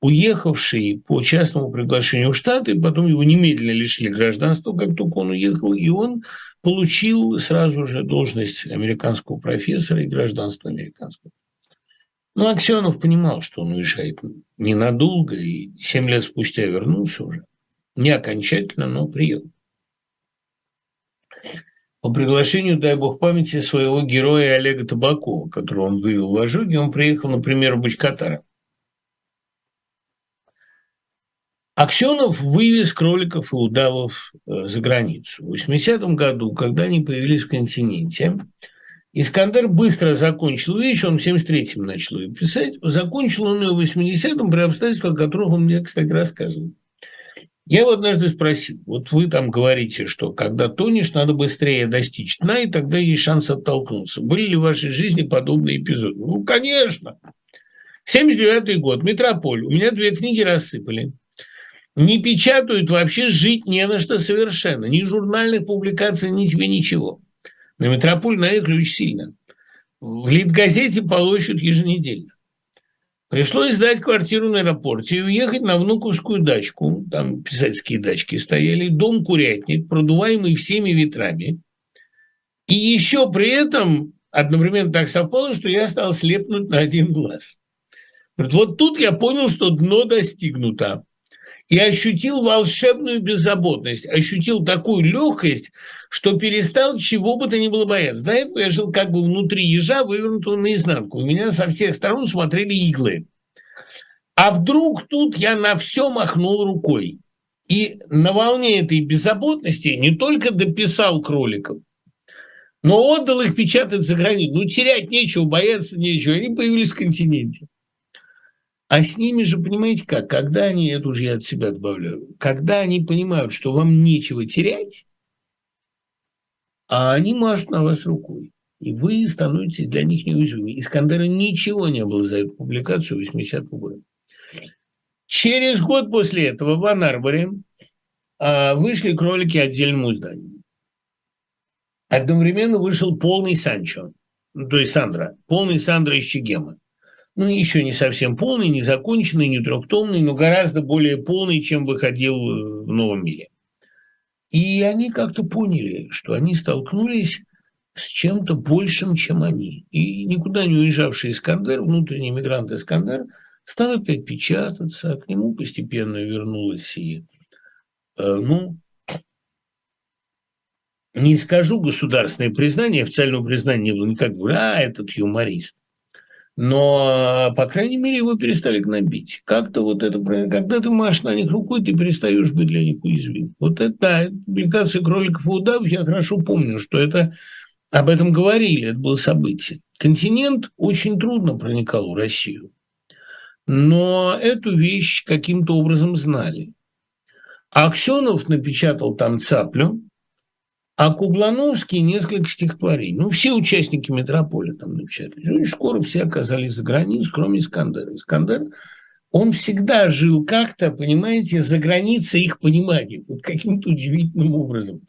уехавший по частному приглашению в Штаты, потом его немедленно лишили гражданства, как только он уехал, и он получил сразу же должность американского профессора и гражданство американского. Но Аксенов понимал, что он уезжает ненадолго, и семь лет спустя вернулся уже. Не окончательно, но приехал. По приглашению, дай бог памяти, своего героя Олега Табакова, которого он вывел в ожоге, он приехал, например, в Бочкатара. Аксенов вывез кроликов и удавов э, за границу. В 80-м году, когда они появились в континенте, Искандер быстро закончил вещь, он в 73-м начал ее писать. Закончил он ее в 80-м при обстоятельствах, о которых он мне, кстати, рассказывал. Я его однажды спросил, вот вы там говорите, что когда тонешь, надо быстрее достичь дна, и тогда есть шанс оттолкнуться. Были ли в вашей жизни подобные эпизоды? Ну, конечно. 79-й год, Метрополь. У меня две книги рассыпали. Не печатают, вообще жить не на что совершенно. Ни журнальных публикаций, ни тебе ничего. На метрополь наехали очень сильно. В Литгазете получат еженедельно. Пришлось сдать квартиру на аэропорте и уехать на внуковскую дачку. Там писательские дачки стояли. Дом-курятник, продуваемый всеми ветрами. И еще при этом одновременно так совпало, что я стал слепнуть на один глаз. Вот тут я понял, что дно достигнуто и ощутил волшебную беззаботность, ощутил такую легкость, что перестал чего бы то ни было бояться. До этого я жил как бы внутри ежа, вывернутого наизнанку. У меня со всех сторон смотрели иглы. А вдруг тут я на все махнул рукой. И на волне этой беззаботности не только дописал кроликов, Но отдал их печатать за границу. Ну, терять нечего, бояться нечего. Они появились в континенте. А с ними же, понимаете как, когда они, это уже я от себя добавляю, когда они понимают, что вам нечего терять, а они машут на вас рукой, и вы становитесь для них неуязвимы. Искандера ничего не было за эту публикацию 80-го года. Через год после этого в Анарборе а, вышли кролики отдельному изданию. Одновременно вышел полный Санчо, ну, то есть Сандра, полный Сандра из Чегема ну, еще не совсем полный, не законченный, не трехтомный, но гораздо более полный, чем выходил э, в новом мире. И они как-то поняли, что они столкнулись с чем-то большим, чем они. И никуда не уезжавший Искандер, внутренний мигрант Искандер, стал опять печататься, к нему постепенно вернулась и, э, ну, не скажу государственное признание, официального признания не было никак, а, этот юморист. Но, по крайней мере, его перестали гнобить. Как-то вот это, когда ты машешь на них рукой, ты перестаешь быть для них уязвим. Вот это, да, публикация кроликов и удавов, я хорошо помню, что это об этом говорили, это было событие. Континент очень трудно проникал в Россию, но эту вещь каким-то образом знали. Аксенов напечатал там цаплю, а Куглановский несколько стихотворений. Ну, все участники метрополя там напечатали. Очень скоро все оказались за границей, кроме Искандера. Искандер, он всегда жил как-то, понимаете, за границей их понимания, вот каким-то удивительным образом.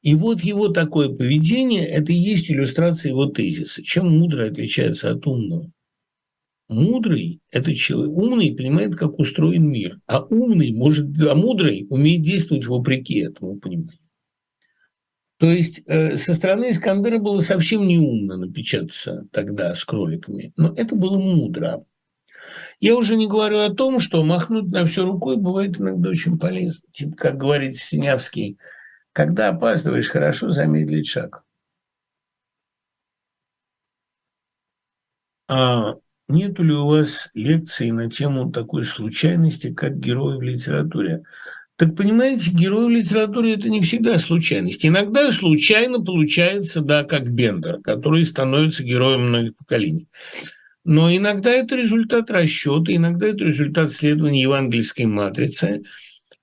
И вот его такое поведение – это и есть иллюстрация его тезиса. Чем мудрый отличается от умного? Мудрый – это человек, умный понимает, как устроен мир, а умный может, а мудрый умеет действовать вопреки этому пониманию. То есть э, со стороны Искандера было совсем неумно напечататься тогда с кроликами, но это было мудро. Я уже не говорю о том, что махнуть на все рукой бывает иногда очень полезно. Типа, как говорит Синявский, когда опаздываешь, хорошо замедлить шаг. А нету ли у вас лекции на тему такой случайности, как герои в литературе? Так понимаете, герой в литературе – это не всегда случайность. Иногда случайно получается, да, как Бендер, который становится героем многих поколений. Но иногда это результат расчета, иногда это результат следования евангельской матрицы.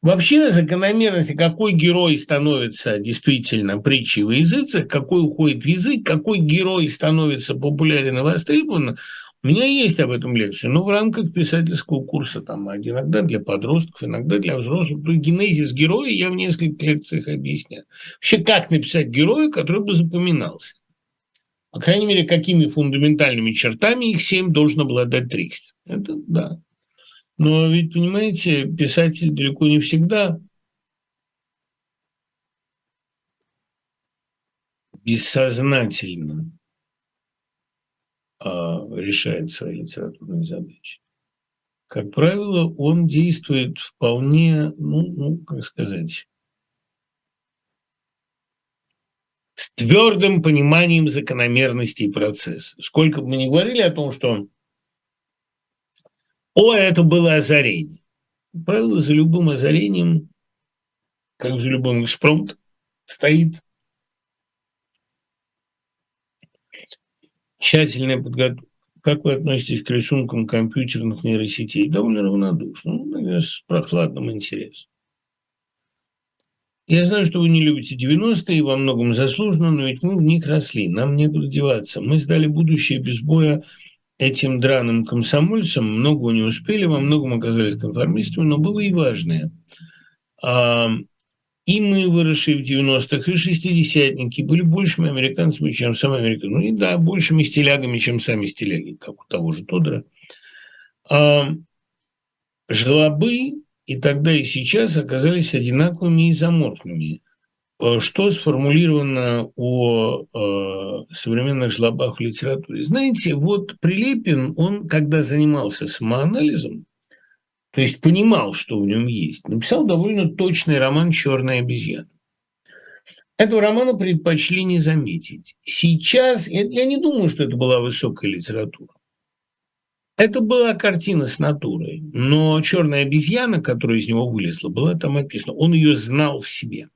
Вообще закономерности, какой герой становится действительно притчей во языцах, какой уходит в язык, какой герой становится популярен и востребован, у меня есть об этом лекция, но в рамках писательского курса, там, иногда для подростков, иногда для взрослых. То генезис героя я в нескольких лекциях объясняю. Вообще, как написать героя, который бы запоминался. По крайней мере, какими фундаментальными чертами их семь должен обладать Трикстер. Это да. Но ведь, понимаете, писатель далеко не всегда бессознательно решает свои литературные задачи. Как правило, он действует вполне, ну, ну как сказать, с твердым пониманием закономерностей процесса. Сколько бы мы ни говорили о том, что «О, это было озарение». Правило, за любым озарением, как за любым экспромт, стоит тщательная подготовка. Как вы относитесь к рисункам компьютерных нейросетей? Довольно равнодушно, ну, с прохладным интересом. Я знаю, что вы не любите 90-е, и во многом заслуженно, но ведь мы в них росли, нам некуда деваться. Мы сдали будущее без боя этим драным комсомольцам, многого не успели, во многом оказались конформистами, но было и важное. И мы, выросшие в 90-х, и шестидесятники, были большими американцами, чем сами американцы. Ну и да, большими стилягами, чем сами стиляги, как у того же Тодора. А жлобы и тогда, и сейчас оказались одинаковыми и заморфными. А что сформулировано о э, современных жлобах в литературе? Знаете, вот Прилепин, он, когда занимался самоанализом, то есть понимал, что в нем есть, написал довольно точный роман «Черная обезьяна». Этого романа предпочли не заметить. Сейчас, я, не думаю, что это была высокая литература. Это была картина с натурой, но черная обезьяна, которая из него вылезла, была там описана. Он ее знал в себе.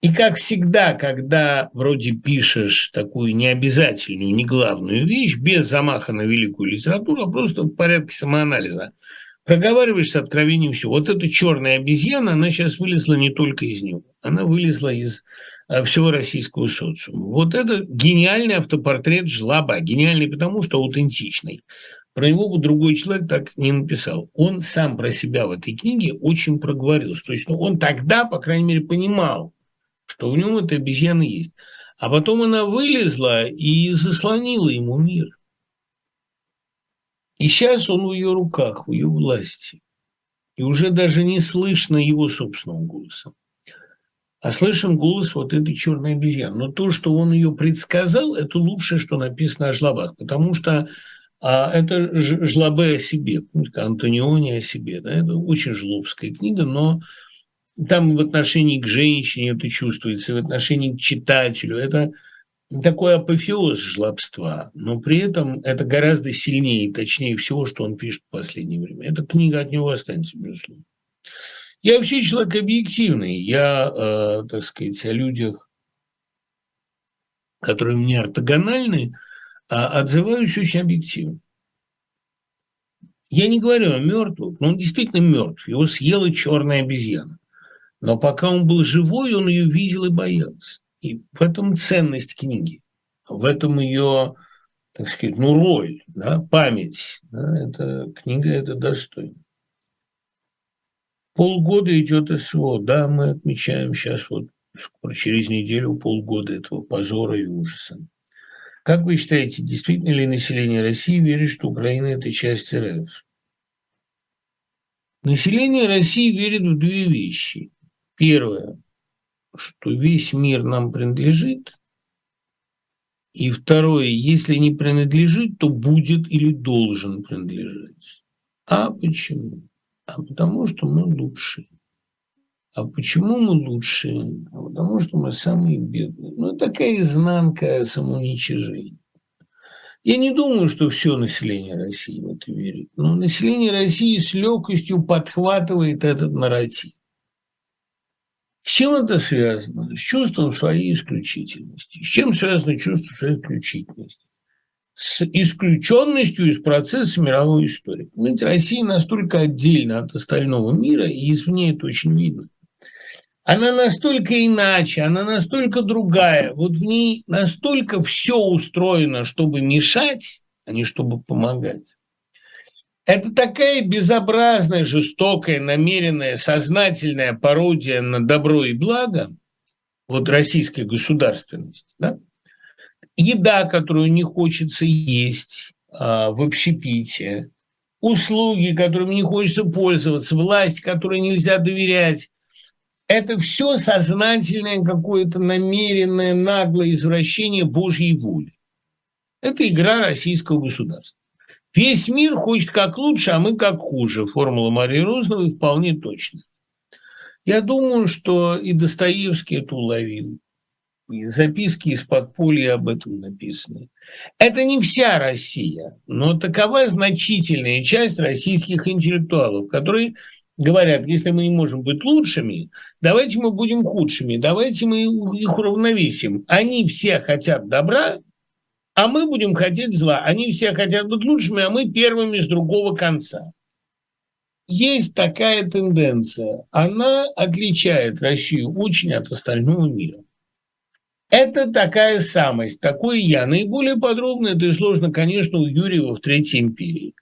И как всегда, когда вроде пишешь такую необязательную, не главную вещь, без замаха на великую литературу, а просто в порядке самоанализа, проговариваешь с откровением все. Вот эта черная обезьяна, она сейчас вылезла не только из него, она вылезла из э, всего российского социума. Вот это гениальный автопортрет жлоба. Гениальный потому, что аутентичный. Про него бы другой человек так не написал. Он сам про себя в этой книге очень проговорился. То есть ну, он тогда, по крайней мере, понимал, что в нем эта обезьяна есть. А потом она вылезла и заслонила ему мир. И сейчас он в ее руках, в ее власти. И уже даже не слышно его собственного голоса. А слышен голос вот этой черной обезьяны. Но то, что он ее предсказал, это лучшее, что написано о жлобах. Потому что а, это жлобы о себе, Антониони о себе. Да? Это очень жлобская книга, но там в отношении к женщине это чувствуется, в отношении к читателю. Это такой апофеоз жлобства, но при этом это гораздо сильнее и точнее всего, что он пишет в последнее время. Эта книга от него останется, безусловно. Я вообще человек объективный. Я, э, так сказать, о людях, которые мне ортогональны, э, отзываюсь очень объективно. Я не говорю о мертвых, но он действительно мертв. Его съела черная обезьяна. Но пока он был живой, он ее видел и боялся. И в этом ценность книги, в этом ее, так сказать, ну, роль, да, память. Да, эта книга это достойно. Полгода идет СВО, да, мы отмечаем сейчас вот скоро через неделю полгода этого позора и ужаса. Как вы считаете, действительно ли население России верит, что Украина – это часть РФ? Население России верит в две вещи. Первое, что весь мир нам принадлежит. И второе, если не принадлежит, то будет или должен принадлежать. А почему? А потому что мы лучшие. А почему мы лучшие? А потому что мы самые бедные. Ну, такая изнанка самоуничижения. Я не думаю, что все население России в это верит, но население России с легкостью подхватывает этот нарратив. С чем это связано? С чувством своей исключительности. С чем связано чувство своей исключительности? С исключенностью из процесса мировой истории. Понимаете, Россия настолько отдельна от остального мира, и извне это очень видно. Она настолько иначе, она настолько другая. Вот в ней настолько все устроено, чтобы мешать, а не чтобы помогать. Это такая безобразная, жестокая, намеренная, сознательная пародия на добро и благо, вот российской государственности, да? еда, которую не хочется есть а, в общепите, услуги, которыми не хочется пользоваться, власть, которой нельзя доверять, это все сознательное какое-то намеренное наглое извращение Божьей воли. Это игра российского государства. Весь мир хочет как лучше, а мы как хуже. Формула Марии Розновой вполне точно. Я думаю, что и Достоевский это уловил. И записки из подполья об этом написаны. Это не вся Россия, но такова значительная часть российских интеллектуалов, которые говорят, если мы не можем быть лучшими, давайте мы будем худшими, давайте мы их уравновесим. Они все хотят добра, а мы будем хотеть зла. Они все хотят быть лучшими, а мы первыми с другого конца. Есть такая тенденция. Она отличает Россию очень от остального мира. Это такая самость, такой я. Наиболее подробно это и сложно, конечно, у Юрьева в Третьей империи.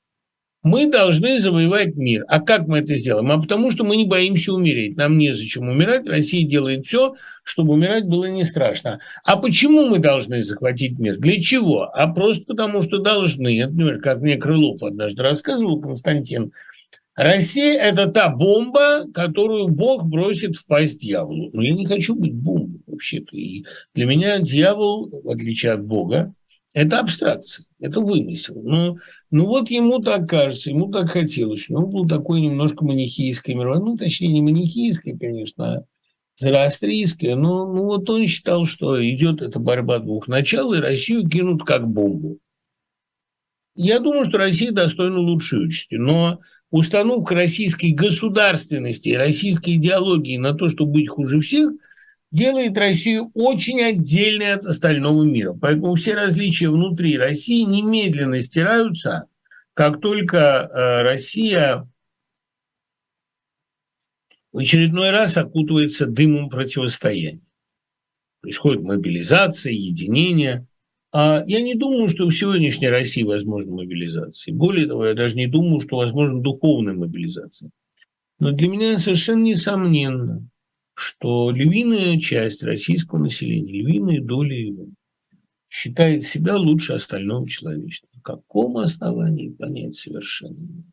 Мы должны завоевать мир. А как мы это сделаем? А потому что мы не боимся умереть. Нам незачем умирать. Россия делает все, чтобы умирать было не страшно. А почему мы должны захватить мир? Для чего? А просто потому, что должны. Например, как мне Крылов однажды рассказывал, Константин, Россия – это та бомба, которую Бог бросит в пасть дьяволу. Но я не хочу быть бомбой вообще-то. И для меня дьявол, в отличие от Бога, это абстракция, это вымысел. Но, ну вот ему так кажется, ему так хотелось. Он был такой немножко манихейской мировой, ну, точнее, не манихейской, конечно, а зороастрийской. Но ну, вот он считал, что идет эта борьба двух начал, и Россию кинут как бомбу. Я думаю, что Россия достойна лучшей участи, но установка российской государственности и российской идеологии на то, чтобы быть хуже всех, делает Россию очень отдельной от остального мира. Поэтому все различия внутри России немедленно стираются, как только э, Россия в очередной раз окутывается дымом противостояния. Происходит мобилизация, единение. А я не думаю, что в сегодняшней России возможна мобилизация. Более того, я даже не думаю, что возможна духовная мобилизация. Но для меня совершенно несомненно, что львиная часть российского населения, львиная доля его, считает себя лучше остального человечества. На каком основании понять совершенно.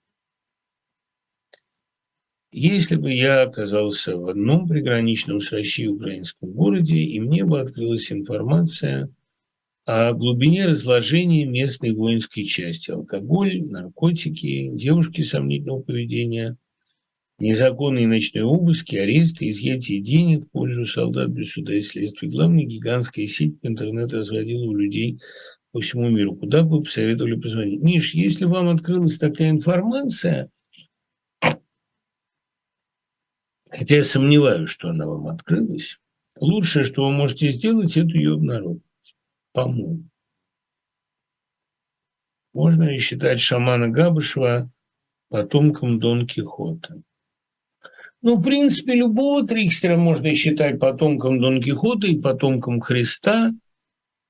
Если бы я оказался в одном приграничном с Россией украинском городе, и мне бы открылась информация о глубине разложения местной воинской части. Алкоголь, наркотики, девушки сомнительного поведения, незаконные ночные обыски, аресты, изъятие денег в пользу солдат без суда и следствия. Главное, гигантская сеть по интернету разводила у людей по всему миру. Куда бы вы посоветовали позвонить? Миш, если вам открылась такая информация – хотя я сомневаюсь, что она вам открылась, лучшее, что вы можете сделать, это ее обнародовать. По-моему. Можно ли считать шамана Габышева потомком Дон Кихота? Ну, в принципе, любого трикстера можно считать потомком Дон Кихота и потомком Христа.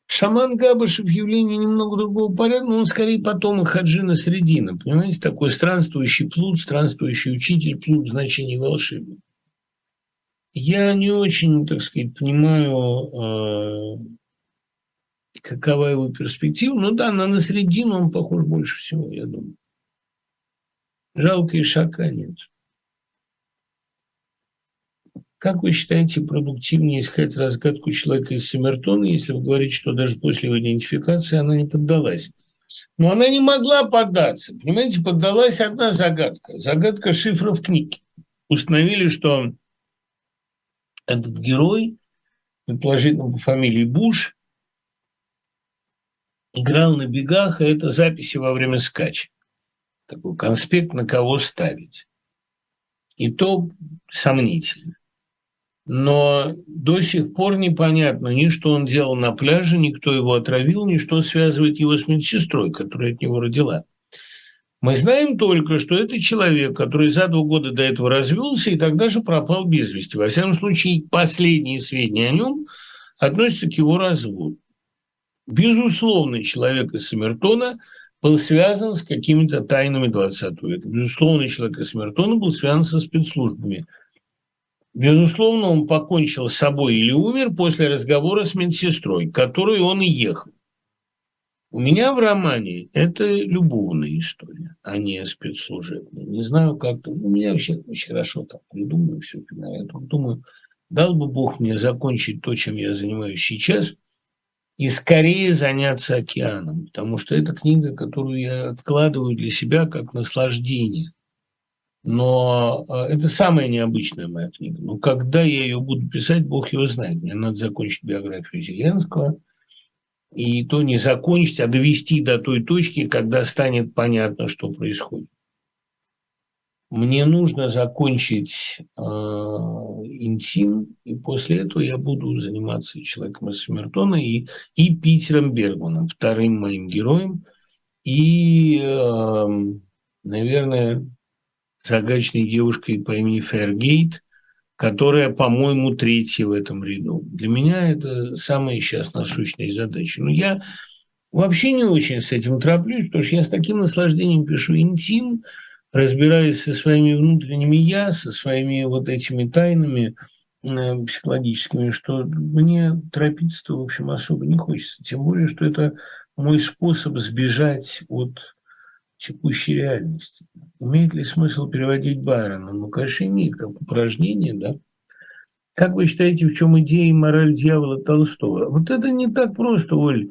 Шаман Габышев явление немного другого порядка, но он скорее потомок Хаджина Средина, понимаете, такой странствующий плут, странствующий учитель, плут в значении волшебник. Я не очень, так сказать, понимаю, э, какова его перспектива. Ну да, на Насреддина он похож больше всего, я думаю. Жалко и шака нет. Как вы считаете, продуктивнее искать разгадку человека из Семертона, если вы говорите, что даже после его идентификации она не поддалась? Но она не могла поддаться. Понимаете, поддалась одна загадка. Загадка шифров книги. Установили, что этот герой, предположительно по фамилии Буш, играл на бегах, и это записи во время скача. Такой конспект, на кого ставить. И то сомнительно. Но до сих пор непонятно ни что он делал на пляже, никто его отравил, ни что связывает его с медсестрой, которая от него родила. Мы знаем только, что это человек, который за два года до этого развелся и тогда же пропал без вести. Во всяком случае, последние сведения о нем относятся к его разводу. Безусловно, человек из Самертона был связан с какими-то тайнами 20 века. Безусловно, человек из Самертона был связан со спецслужбами. Безусловно, он покончил с собой или умер после разговора с медсестрой, к которой он и ехал. У меня в романе это любовная история, а не спецслужебная. Не знаю, как -то. У меня вообще очень хорошо так придумано все. Я так думаю, дал бы Бог мне закончить то, чем я занимаюсь сейчас, и скорее заняться океаном, потому что это книга, которую я откладываю для себя как наслаждение. Но а, это самая необычная моя книга. Но когда я ее буду писать, Бог его знает. Мне надо закончить биографию Зеленского – и то не закончить, а довести до той точки, когда станет понятно, что происходит. Мне нужно закончить э, интим, и после этого я буду заниматься человеком из Смертона и, и Питером Бергманом, вторым моим героем, и, э, наверное, загадочной девушкой по имени Фергейт, которая, по-моему, третья в этом ряду. Для меня это самая сейчас насущная задача. Но я вообще не очень с этим тороплюсь, потому что я с таким наслаждением пишу интим, разбираясь со своими внутренними я, со своими вот этими тайнами э, психологическими, что мне торопиться-то, в общем, особо не хочется. Тем более, что это мой способ сбежать от текущей реальности. Имеет ли смысл переводить Байрона? Ну, конечно, имеет, как упражнение, да. Как вы считаете, в чем идея и мораль дьявола Толстого? Вот это не так просто, Оль.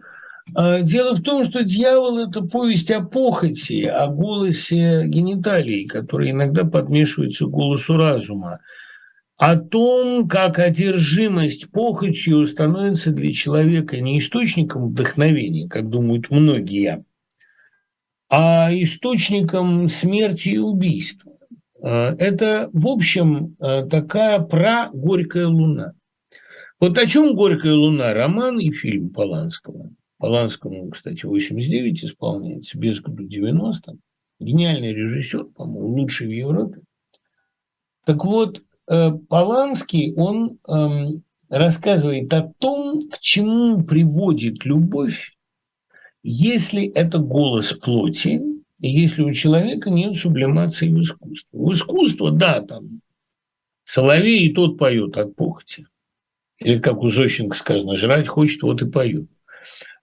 А, дело в том, что «Дьявол» – это повесть о похоти, о голосе гениталий, который иногда подмешивается к голосу разума, о том, как одержимость похотью становится для человека не источником вдохновения, как думают многие, а источником смерти и убийства. А, это, в общем, а, такая про горькая луна. Вот о чем «Горькая луна» роман и фильм Поланского. Поланскому, кстати, 89 исполняется, без году 90. Гениальный режиссер, по-моему, лучший в Европе. Так вот, э, Поланский, он эм, рассказывает о том, к чему приводит любовь, если это голос плоти, если у человека нет сублимации в искусстве. В искусство, да, там Соловей и тот поет от похоти. Или, как у Зощенко сказано, жрать хочет, вот и поет.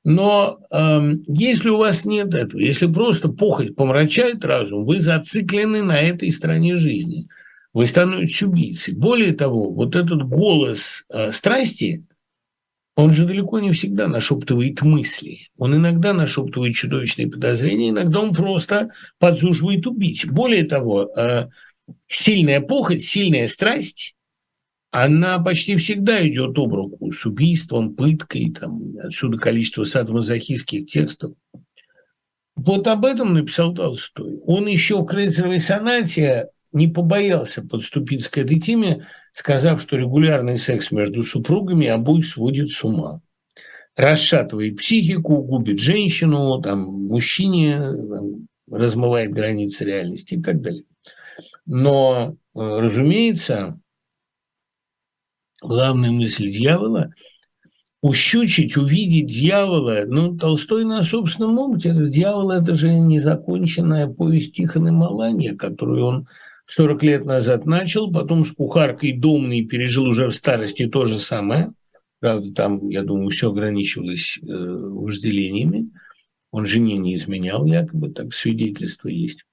Но э, если у вас нет этого, если просто похоть помрачает разум, вы зациклены на этой стороне жизни. Вы становитесь убийцей. Более того, вот этот голос э, страсти, он же далеко не всегда нашептывает мысли. Он иногда нашептывает чудовищные подозрения, иногда он просто подзуживает убить. Более того, э, сильная похоть, сильная страсть, она почти всегда идет об руку с убийством, пыткой, там, отсюда количество садомазохистских текстов. Вот об этом написал Толстой. Он еще в Крейцеровой сонате не побоялся подступиться к этой теме, сказав, что регулярный секс между супругами обоих сводит с ума. Расшатывает психику, губит женщину, там, мужчине там, размывает границы реальности и так далее. Но, э, разумеется, главная мысль дьявола – ущучить, увидеть дьявола. Ну, Толстой на собственном опыте. Дьявол – это же незаконченная повесть Тихона Маланья, которую он 40 лет назад начал, потом с кухаркой домной пережил уже в старости то же самое. Правда, там, я думаю, все ограничивалось э, вожделениями. Он жене не изменял, якобы, так свидетельство есть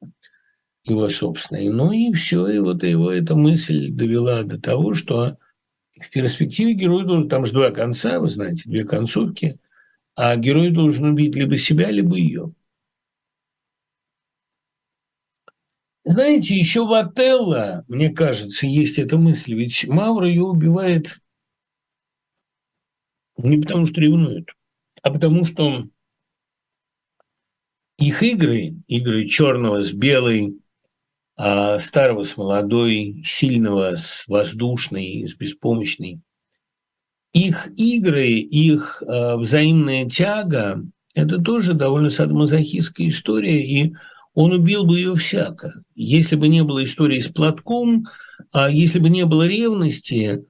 его собственное. Ну и все, и вот его эта мысль довела до того, что в перспективе герой должен, там же два конца, вы знаете, две концовки, а герой должен убить либо себя, либо ее. Знаете, еще в Отелло, мне кажется, есть эта мысль, ведь Мавра ее убивает не потому, что ревнует, а потому что их игры, игры черного с белой, а старого с молодой, сильного с воздушной, с беспомощной, их игры, их э, взаимная тяга – это тоже довольно садомазохистская история, и он убил бы ее всяко. Если бы не было истории с платком, а если бы не было ревности,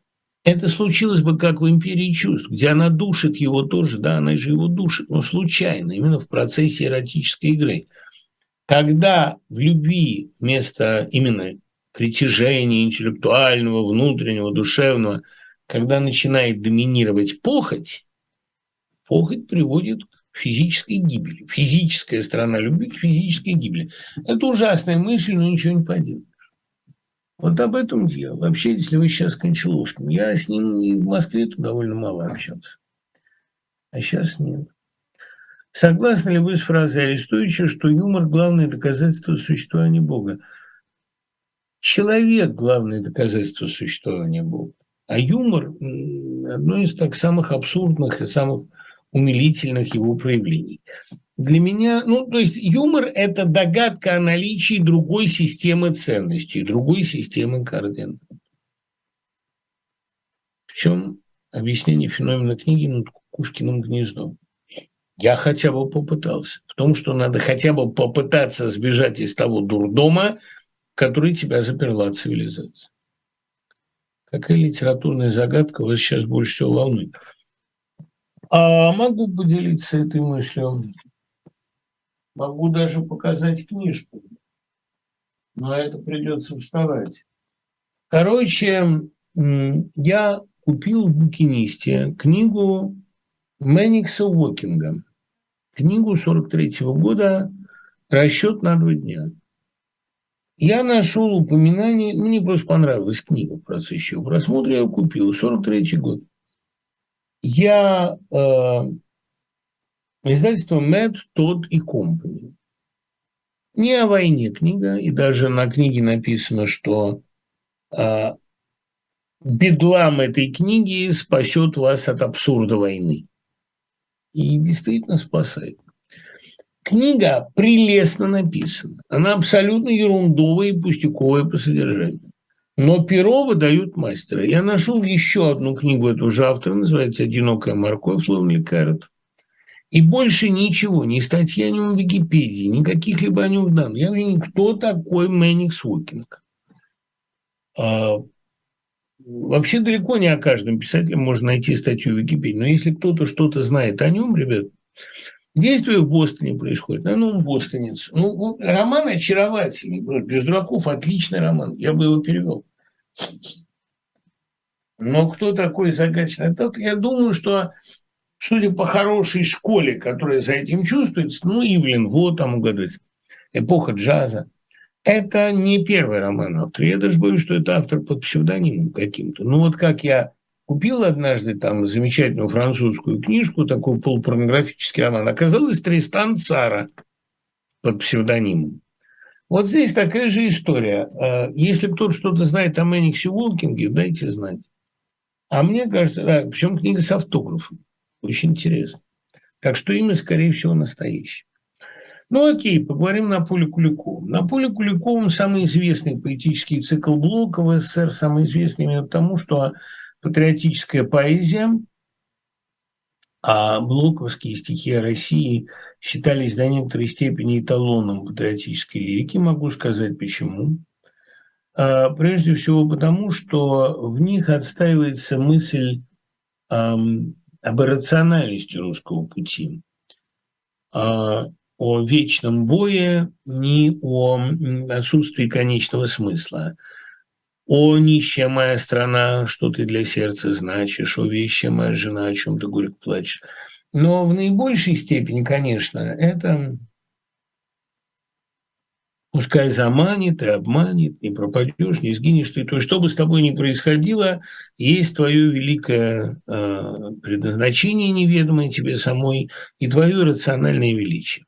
это случилось бы как в «Империи чувств», где она душит его тоже, да, она же его душит, но случайно, именно в процессе эротической игры. Когда в любви вместо именно притяжения интеллектуального, внутреннего, душевного, когда начинает доминировать похоть, похоть приводит физической гибели. Физическая сторона любви к физической гибели. Это ужасная мысль, но ничего не поделаешь. Вот об этом дело. Вообще, если вы сейчас с Кончаловским, я с ним и в Москве-то довольно мало общался. А сейчас нет. Согласны ли вы с фразой Арестовича, что юмор – главное доказательство существования Бога? Человек – главное доказательство существования Бога. А юмор – одно из так самых абсурдных и самых умилительных его проявлений. Для меня, ну, то есть юмор – это догадка о наличии другой системы ценностей, другой системы координат. В чем объяснение феномена книги над Кукушкиным гнездом? Я хотя бы попытался. В том, что надо хотя бы попытаться сбежать из того дурдома, который тебя заперла цивилизация. Какая литературная загадка вас сейчас больше всего волнует? А могу поделиться этой мыслью. Могу даже показать книжку. Но это придется вставать. Короче, я купил в букинисте книгу Мэникса Уокинга. Книгу 43 -го года «Расчет на два дня». Я нашел упоминание, мне просто понравилась книга в процессе ее просмотра, я ее купил, 43 год. Я э, издательство Мэтт, Тодд и Компани. Не о войне книга, и даже на книге написано, что э, бедлам этой книги спасет вас от абсурда войны. И действительно спасает. Книга прелестно написана. Она абсолютно ерундовая и пустяковая по содержанию. Но перо выдают мастера. Я нашел еще одну книгу этого же автора, называется «Одинокая морковь» Ловли Кэррот. И больше ничего, ни статья, ни в Википедии, никаких либо о нем данных. Я говорю, кто такой Мэникс Уокинг? А, вообще далеко не о каждом писателе можно найти статью в Википедии. Но если кто-то что-то знает о нем, ребят, действие в Бостоне происходит. Ну, он бостонец. Ну, роман очаровательный. Без дураков отличный роман. Я бы его перевел. Но кто такой загадочный? Я думаю, что судя по хорошей школе, которая за этим чувствуется, ну, Ивлин, вот там угадывается, эпоха джаза, это не первый роман автора. Я даже боюсь, что это автор под псевдонимом каким-то. Ну, вот как я купил однажды там замечательную французскую книжку, такой полупорнографический роман, оказалось Тристан Цара под псевдонимом. Вот здесь такая же история. А, если кто-то что-то знает о Мэниксе Уолкинге, дайте знать. А мне кажется, да, причем книга с автографом. Очень интересно. Так что имя, скорее всего, настоящее. Ну окей, поговорим на поле Куликовым. На поле Куликовым самый известный поэтический цикл Блока в СССР, самый известный именно потому, что патриотическая поэзия, а блоковские стихи о России считались до некоторой степени эталоном патриотической лирики. Могу сказать почему. А, прежде всего потому, что в них отстаивается мысль об иррациональности русского пути, а, о вечном бое, ни о отсутствии конечного смысла. О, нищая моя страна, что ты для сердца значишь, о, вещая моя жена, о чем ты горько плачешь. Но в наибольшей степени, конечно, это Пускай заманит и обманет, не пропадешь, не сгинешь ты. То что бы с тобой ни происходило, есть твое великое э, предназначение, неведомое тебе самой, и твое рациональное величие.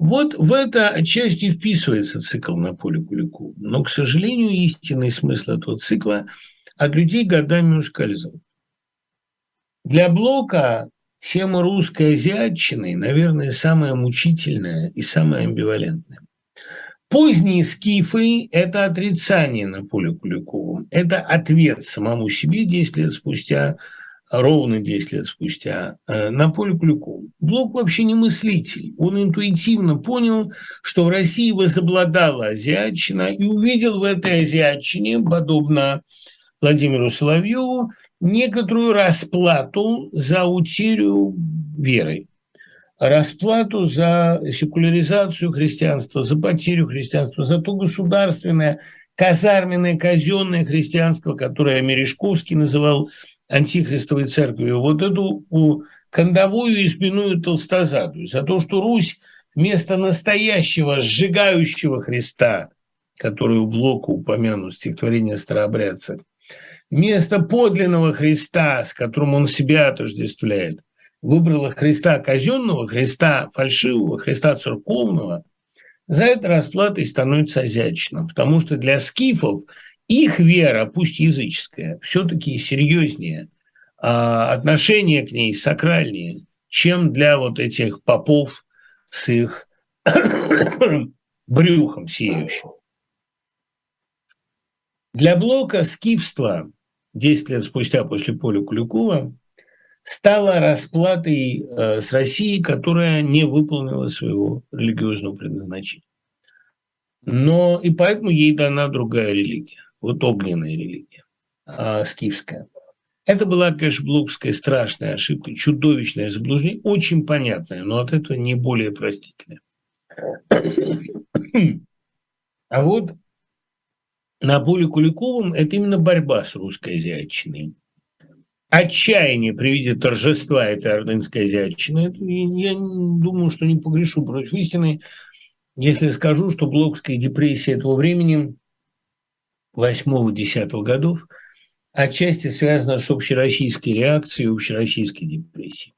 Вот в это отчасти вписывается цикл на поле Кулику. Но, к сожалению, истинный смысл этого цикла от людей годами ускользал. Для Блока тема русской азиатчины, наверное, самая мучительная и самая амбивалентная. Поздние скифы – это отрицание на поле Куликовым, это ответ самому себе 10 лет спустя, ровно 10 лет спустя, э, на поле Куликовым. Блок вообще не мыслитель. Он интуитивно понял, что в России возобладала азиатчина и увидел в этой азиатчине, подобно Владимиру Соловьеву, некоторую расплату за утерю веры расплату за секуляризацию христианства, за потерю христианства, за то государственное, казарменное, казенное христианство, которое Мережковский называл антихристовой церковью, вот эту кондовую и спиную толстозадую, за то, что Русь вместо настоящего сжигающего Христа, который у Блока упомянут стихотворение старообрядца, вместо подлинного Христа, с которым он себя отождествляет – выбрала Христа казенного, Христа фальшивого, Христа церковного, за это расплатой становится азиатчина. Потому что для скифов их вера, пусть языческая, все-таки серьезнее, а отношение к ней сакральнее, чем для вот этих попов с их брюхом сияющим. Для Блока скифство 10 лет спустя после поля Куликова стала расплатой э, с Россией, которая не выполнила своего религиозного предназначения. Но и поэтому ей дана другая религия, вот огненная религия, э, скифская. Это была, конечно, блокская страшная ошибка, чудовищное заблуждение, очень понятное, но от этого не более простительное. А вот на поле Куликовым это именно борьба с русской азиатчиной отчаяние при виде торжества этой ордынской азиатчины, я думаю, что не погрешу против истины, если скажу, что блокская депрессия этого времени 8-10 годов отчасти связана с общероссийской реакцией общероссийской депрессии.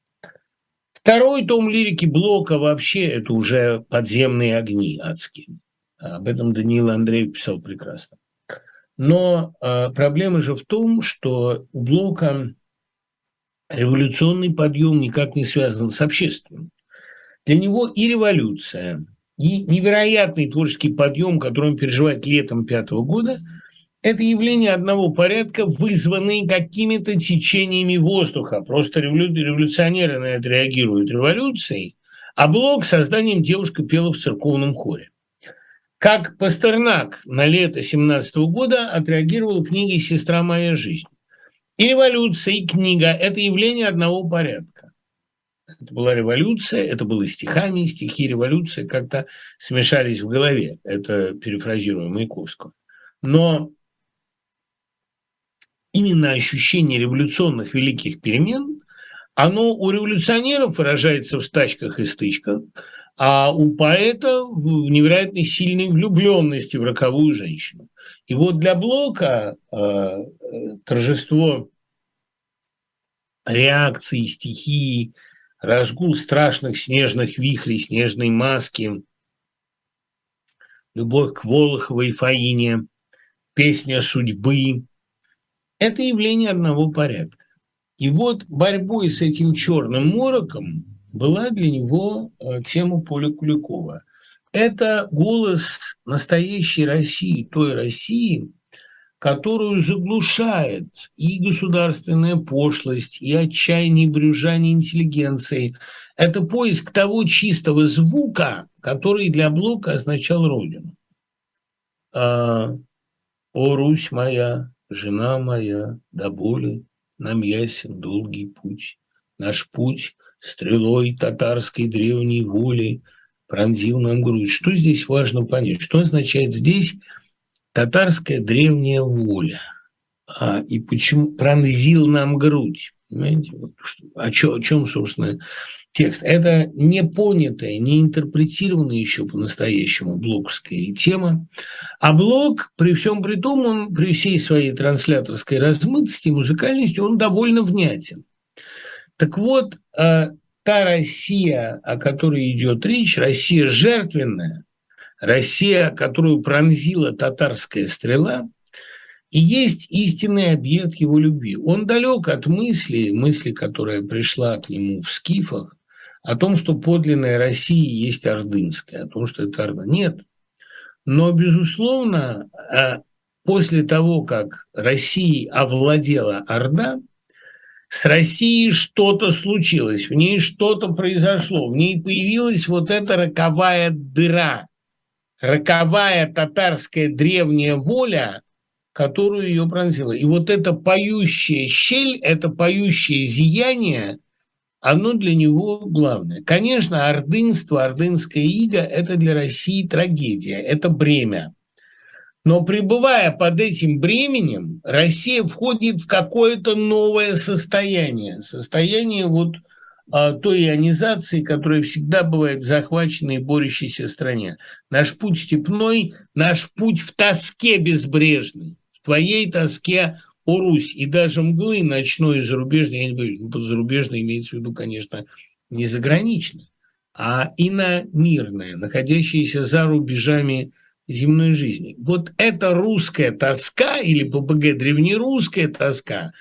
Второй том лирики Блока вообще это уже подземные огни адские. Об этом Даниил Андреев писал прекрасно. Но э, проблема же в том, что у Блока революционный подъем никак не связан с общественным. Для него и революция, и невероятный творческий подъем, который он переживает летом пятого года, это явление одного порядка, вызванные какими-то течениями воздуха. Просто революционеры на это реагируют революцией, а Блок созданием «Девушка пела в церковном хоре». Как Пастернак на лето 17 года отреагировал книгой «Сестра моя жизнь». И революция, и книга – это явление одного порядка. Это была революция, это было стихами, стихи революции как-то смешались в голове. Это перефразируя Маяковского. Но именно ощущение революционных великих перемен, оно у революционеров выражается в стачках и стычках, а у поэта в невероятно сильной влюбленности в роковую женщину. И вот для Блока э, торжество реакции, стихии, разгул страшных снежных вихрей, снежной маски, любовь к Волоховой и Фаине, песня судьбы, это явление одного порядка. И вот борьбой с этим черным мороком была для него э, тема Поля Куликова. Это голос настоящей России, той России, которую заглушает и государственная пошлость, и отчаяние и брюжание интеллигенции. Это поиск того чистого звука, который для Блока означал Родину. А, «О, Русь моя, жена моя, до боли, нам ясен долгий путь. Наш путь стрелой татарской древней воли пронзил нам грудь. Что здесь важно понять? Что означает здесь татарская древняя воля? А, и почему пронзил нам грудь? Понимаете? О, чем, о чем, собственно, текст. Это не понятая, не интерпретированная еще по-настоящему блоковская тема. А блок, при всем при том, он при всей своей трансляторской размытости, музыкальности, он довольно внятен. Так вот, э, та Россия, о которой идет речь, Россия жертвенная, Россия, которую пронзила татарская стрела – и есть истинный объект его любви. Он далек от мысли, мысли, которая пришла к нему в скифах, о том, что подлинная Россия есть ордынская, о том, что это Орда. Нет. Но, безусловно, а, после того, как Россией овладела Орда, с Россией что-то случилось, в ней что-то произошло, в ней появилась вот эта роковая дыра, роковая татарская древняя воля, которую ее пронзила. И вот это поющая щель, это поющее зияние, оно для него главное. Конечно, ордынство, ордынская ига – это для России трагедия, это бремя. Но пребывая под этим бременем, Россия входит в какое-то новое состояние. Состояние вот а, той ионизации, которая всегда бывает в захваченной и борющейся стране. Наш путь степной, наш путь в тоске безбрежный твоей тоске о Русь. И даже мглы ночной зарубежной, я не боюсь, ну, под зарубежной имеется в виду, конечно, не заграничной, а иномирная, находящаяся за рубежами земной жизни. Вот эта русская тоска или ППГ древнерусская тоска,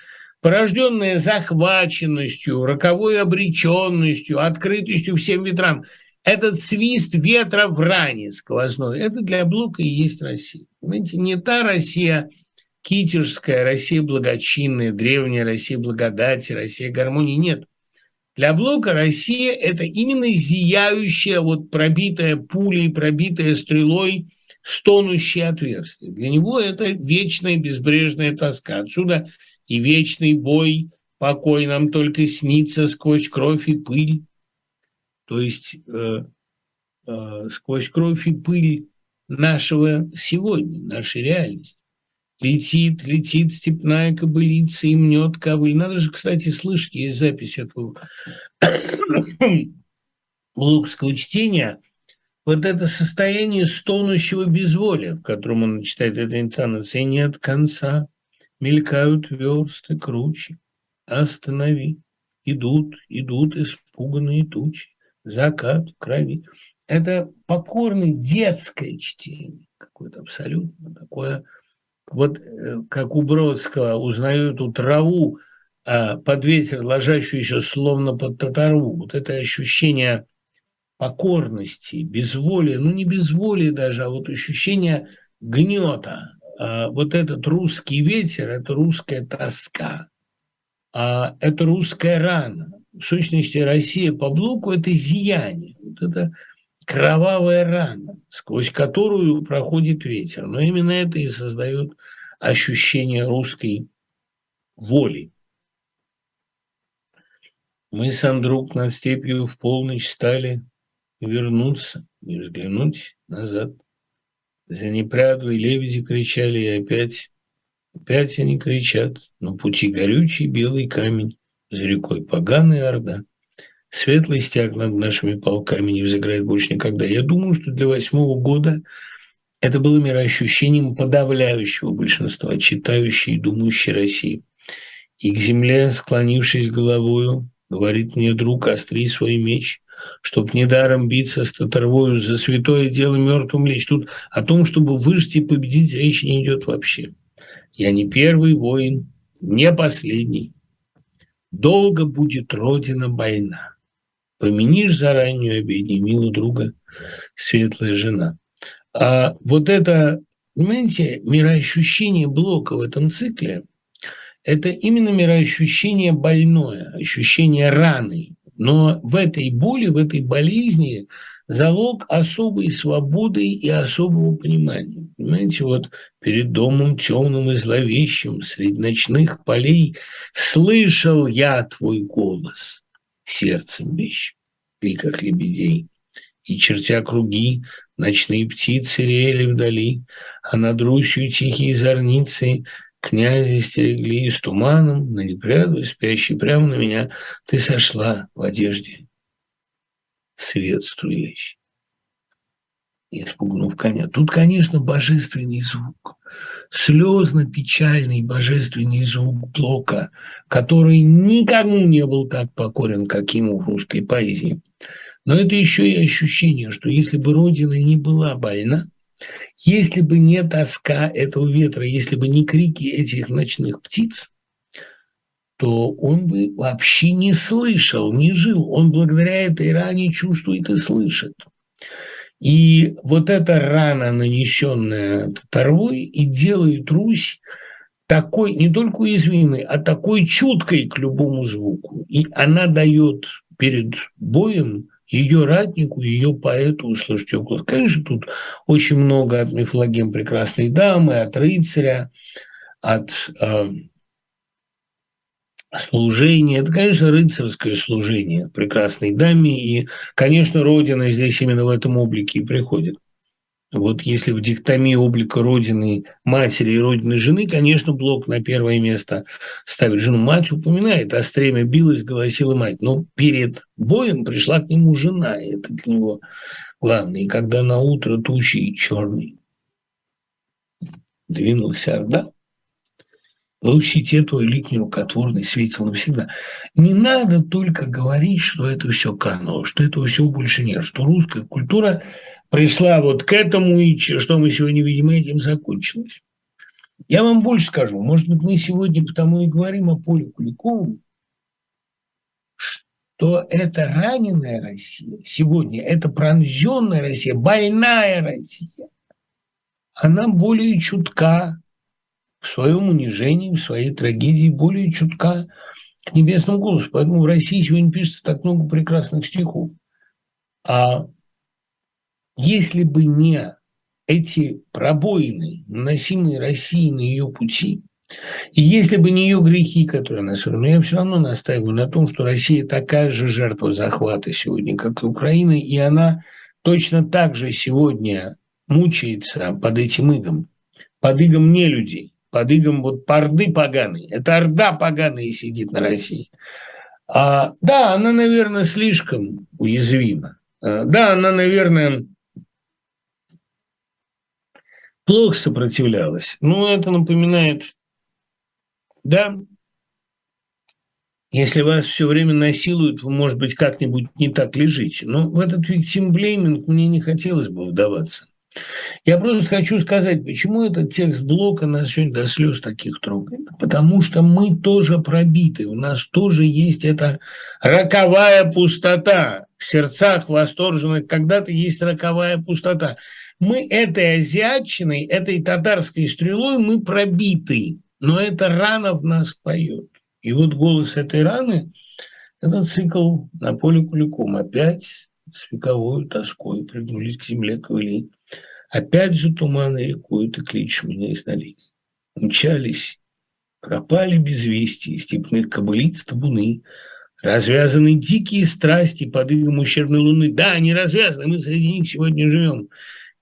порожденная захваченностью, роковой обреченностью, открытостью всем ветрам, этот свист ветра в ране сквозной, это для Блока и есть Россия. Понимаете, не та Россия – китежская Россия благочинная, древняя Россия благодати, Россия гармонии. Нет. Для Блока Россия – это именно зияющая, вот пробитая пулей, пробитая стрелой, стонущее отверстие. Для него это вечная безбрежная тоска. Отсюда и вечный бой, покой нам только снится сквозь кровь и пыль. То есть э, э, сквозь кровь и пыль нашего сегодня, нашей реальности. Летит, летит степная кобылица и мнет ковыль. Надо же, кстати, слышать, есть запись этого лукского чтения. Вот это состояние стонущего безволия, в котором он читает эту интонацию, нет конца, мелькают версты круче, останови, идут, идут испуганные тучи, закат в крови. Это покорное детское чтение, какое-то абсолютно такое вот э, как у Бродского узнаю эту траву а, под ветер, ложащуюся словно под татару, вот это ощущение покорности, безволия, ну не безволия даже, а вот ощущение гнета, а, вот этот русский ветер – это русская тоска, а это русская рана. В сущности, Россия по блоку – это зияние, вот это кровавая рана, сквозь которую проходит ветер. Но именно это и создает ощущение русской воли. Мы сам друг над степью в полночь стали вернуться, не взглянуть назад. За непрядвой лебеди кричали, и опять, опять они кричат. Но пути горючий белый камень, за рекой поганая орда. Светлый стяг над нашими полками не взыграет больше никогда. Я думаю, что для восьмого года это было мироощущением подавляющего большинства читающей и думающей России. И к земле, склонившись головою, говорит мне друг, остри свой меч, чтоб недаром биться с татарвою за святое дело мертвым лечь. Тут о том, чтобы выжить и победить, речь не идет вообще. Я не первый воин, не последний. Долго будет Родина больна. Помянишь заранее обедни, милу друга, светлая жена. А вот это, понимаете, мироощущение Блока в этом цикле – это именно мироощущение больное, ощущение раны. Но в этой боли, в этой болезни залог особой свободы и особого понимания. Понимаете, вот перед домом темным и зловещим, среди ночных полей, слышал я твой голос, сердцем вещь, криках лебедей. И, чертя круги, ночные птицы реяли вдали, а над Русью тихие зорницы Князи стерегли с туманом, на непряду, спящий прямо на меня, ты сошла в одежде, свет струящий. И спугнув коня. Тут, конечно, божественный звук, слезно-печальный божественный звук Блока, который никому не был так покорен, как ему в русской поэзии. Но это еще и ощущение, что если бы Родина не была больна, если бы не тоска этого ветра, если бы не крики этих ночных птиц, то он бы вообще не слышал, не жил. Он благодаря этой ране чувствует и слышит. И вот эта рана, нанесенная татарвой, и делает Русь такой, не только уязвимой, а такой чуткой к любому звуку. И она дает перед боем ее ратнику, ее поэту услышать голос. Конечно, тут очень много от мифологем прекрасной дамы, от рыцаря, от э, служения. Это, конечно, рыцарское служение прекрасной даме. И, конечно, Родина здесь именно в этом облике и приходит. Вот если в диктомии облика Родины матери и Родины жены, конечно, Блок на первое место ставит жену. Мать упоминает, а стремя билась, голосила мать. Но перед боем пришла к нему жена, и это для него главное. И когда на утро тучи черный двинулась Орда, в щите твой лик неукотворный светил навсегда. Не надо только говорить, что это все кануло, что этого всего больше нет, что русская культура пришла вот к этому, и что мы сегодня видим, этим закончилось. Я вам больше скажу, может быть, мы сегодня потому и говорим о Поле Куликовом, что это раненая Россия сегодня, это пронзенная Россия, больная Россия, она более чутка в своем унижении, в своей трагедии, более чутка к небесному голосу. Поэтому в России сегодня пишется так много прекрасных стихов. А если бы не эти пробоины, наносимые России на ее пути, и если бы не ее грехи, которые она совершила, я все равно настаиваю на том, что Россия такая же жертва захвата сегодня, как и Украина, и она точно так же сегодня мучается под этим игом, под игом не людей, под игом вот порды поганые. Это орда поганая сидит на России. А, да, она, наверное, слишком уязвима. А, да, она, наверное, плохо сопротивлялась. Ну, это напоминает, да, если вас все время насилуют, вы, может быть, как-нибудь не так лежите. Но в этот виктимблейминг мне не хотелось бы вдаваться. Я просто хочу сказать, почему этот текст блока нас сегодня до слез таких трогает. Потому что мы тоже пробиты, у нас тоже есть эта роковая пустота в сердцах восторженных. Когда-то есть роковая пустота. мы этой азиатчиной, этой татарской стрелой мы пробиты, но эта рана в нас поет. И вот голос этой раны – это цикл на поле куликом. Опять с вековой тоской пригнулись к земле ковыли. Опять же туманы рекой ты кличешь меня издалека. Мчались, пропали без вести степных кобылиц табуны, развязаны дикие страсти под игом ущербной луны. Да, они развязаны, мы среди них сегодня живем.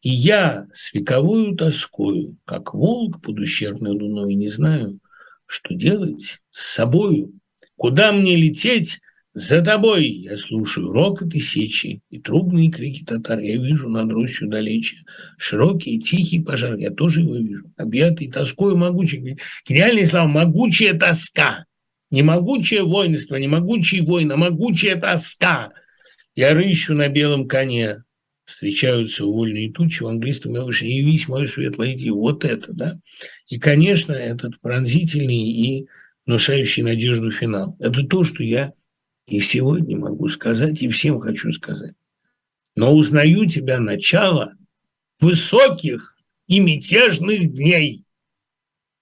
И я с вековою тоскою, как волк под ущербной луной, не знаю, что делать с собою, куда мне лететь, за тобой я слушаю рокот и сечи, и трубные крики татар. Я вижу над рощью далече широкий, тихий пожар. Я тоже его вижу. Объятый тоской могучий. Гениальные слова. Могучая тоска. Не могучее воинство, не могучий воин, а могучая тоска. Я рыщу на белом коне. Встречаются вольные тучи. В английском я выше «Явись, мой светлый, иди». Вот это, да. И, конечно, этот пронзительный и внушающий надежду финал. Это то, что я и сегодня могу сказать, и всем хочу сказать. Но узнаю тебя начало высоких и мятежных дней.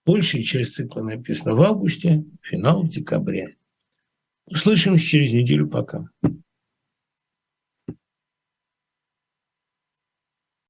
Большая часть цикла написана в августе, финал в декабре. Услышимся через неделю. Пока.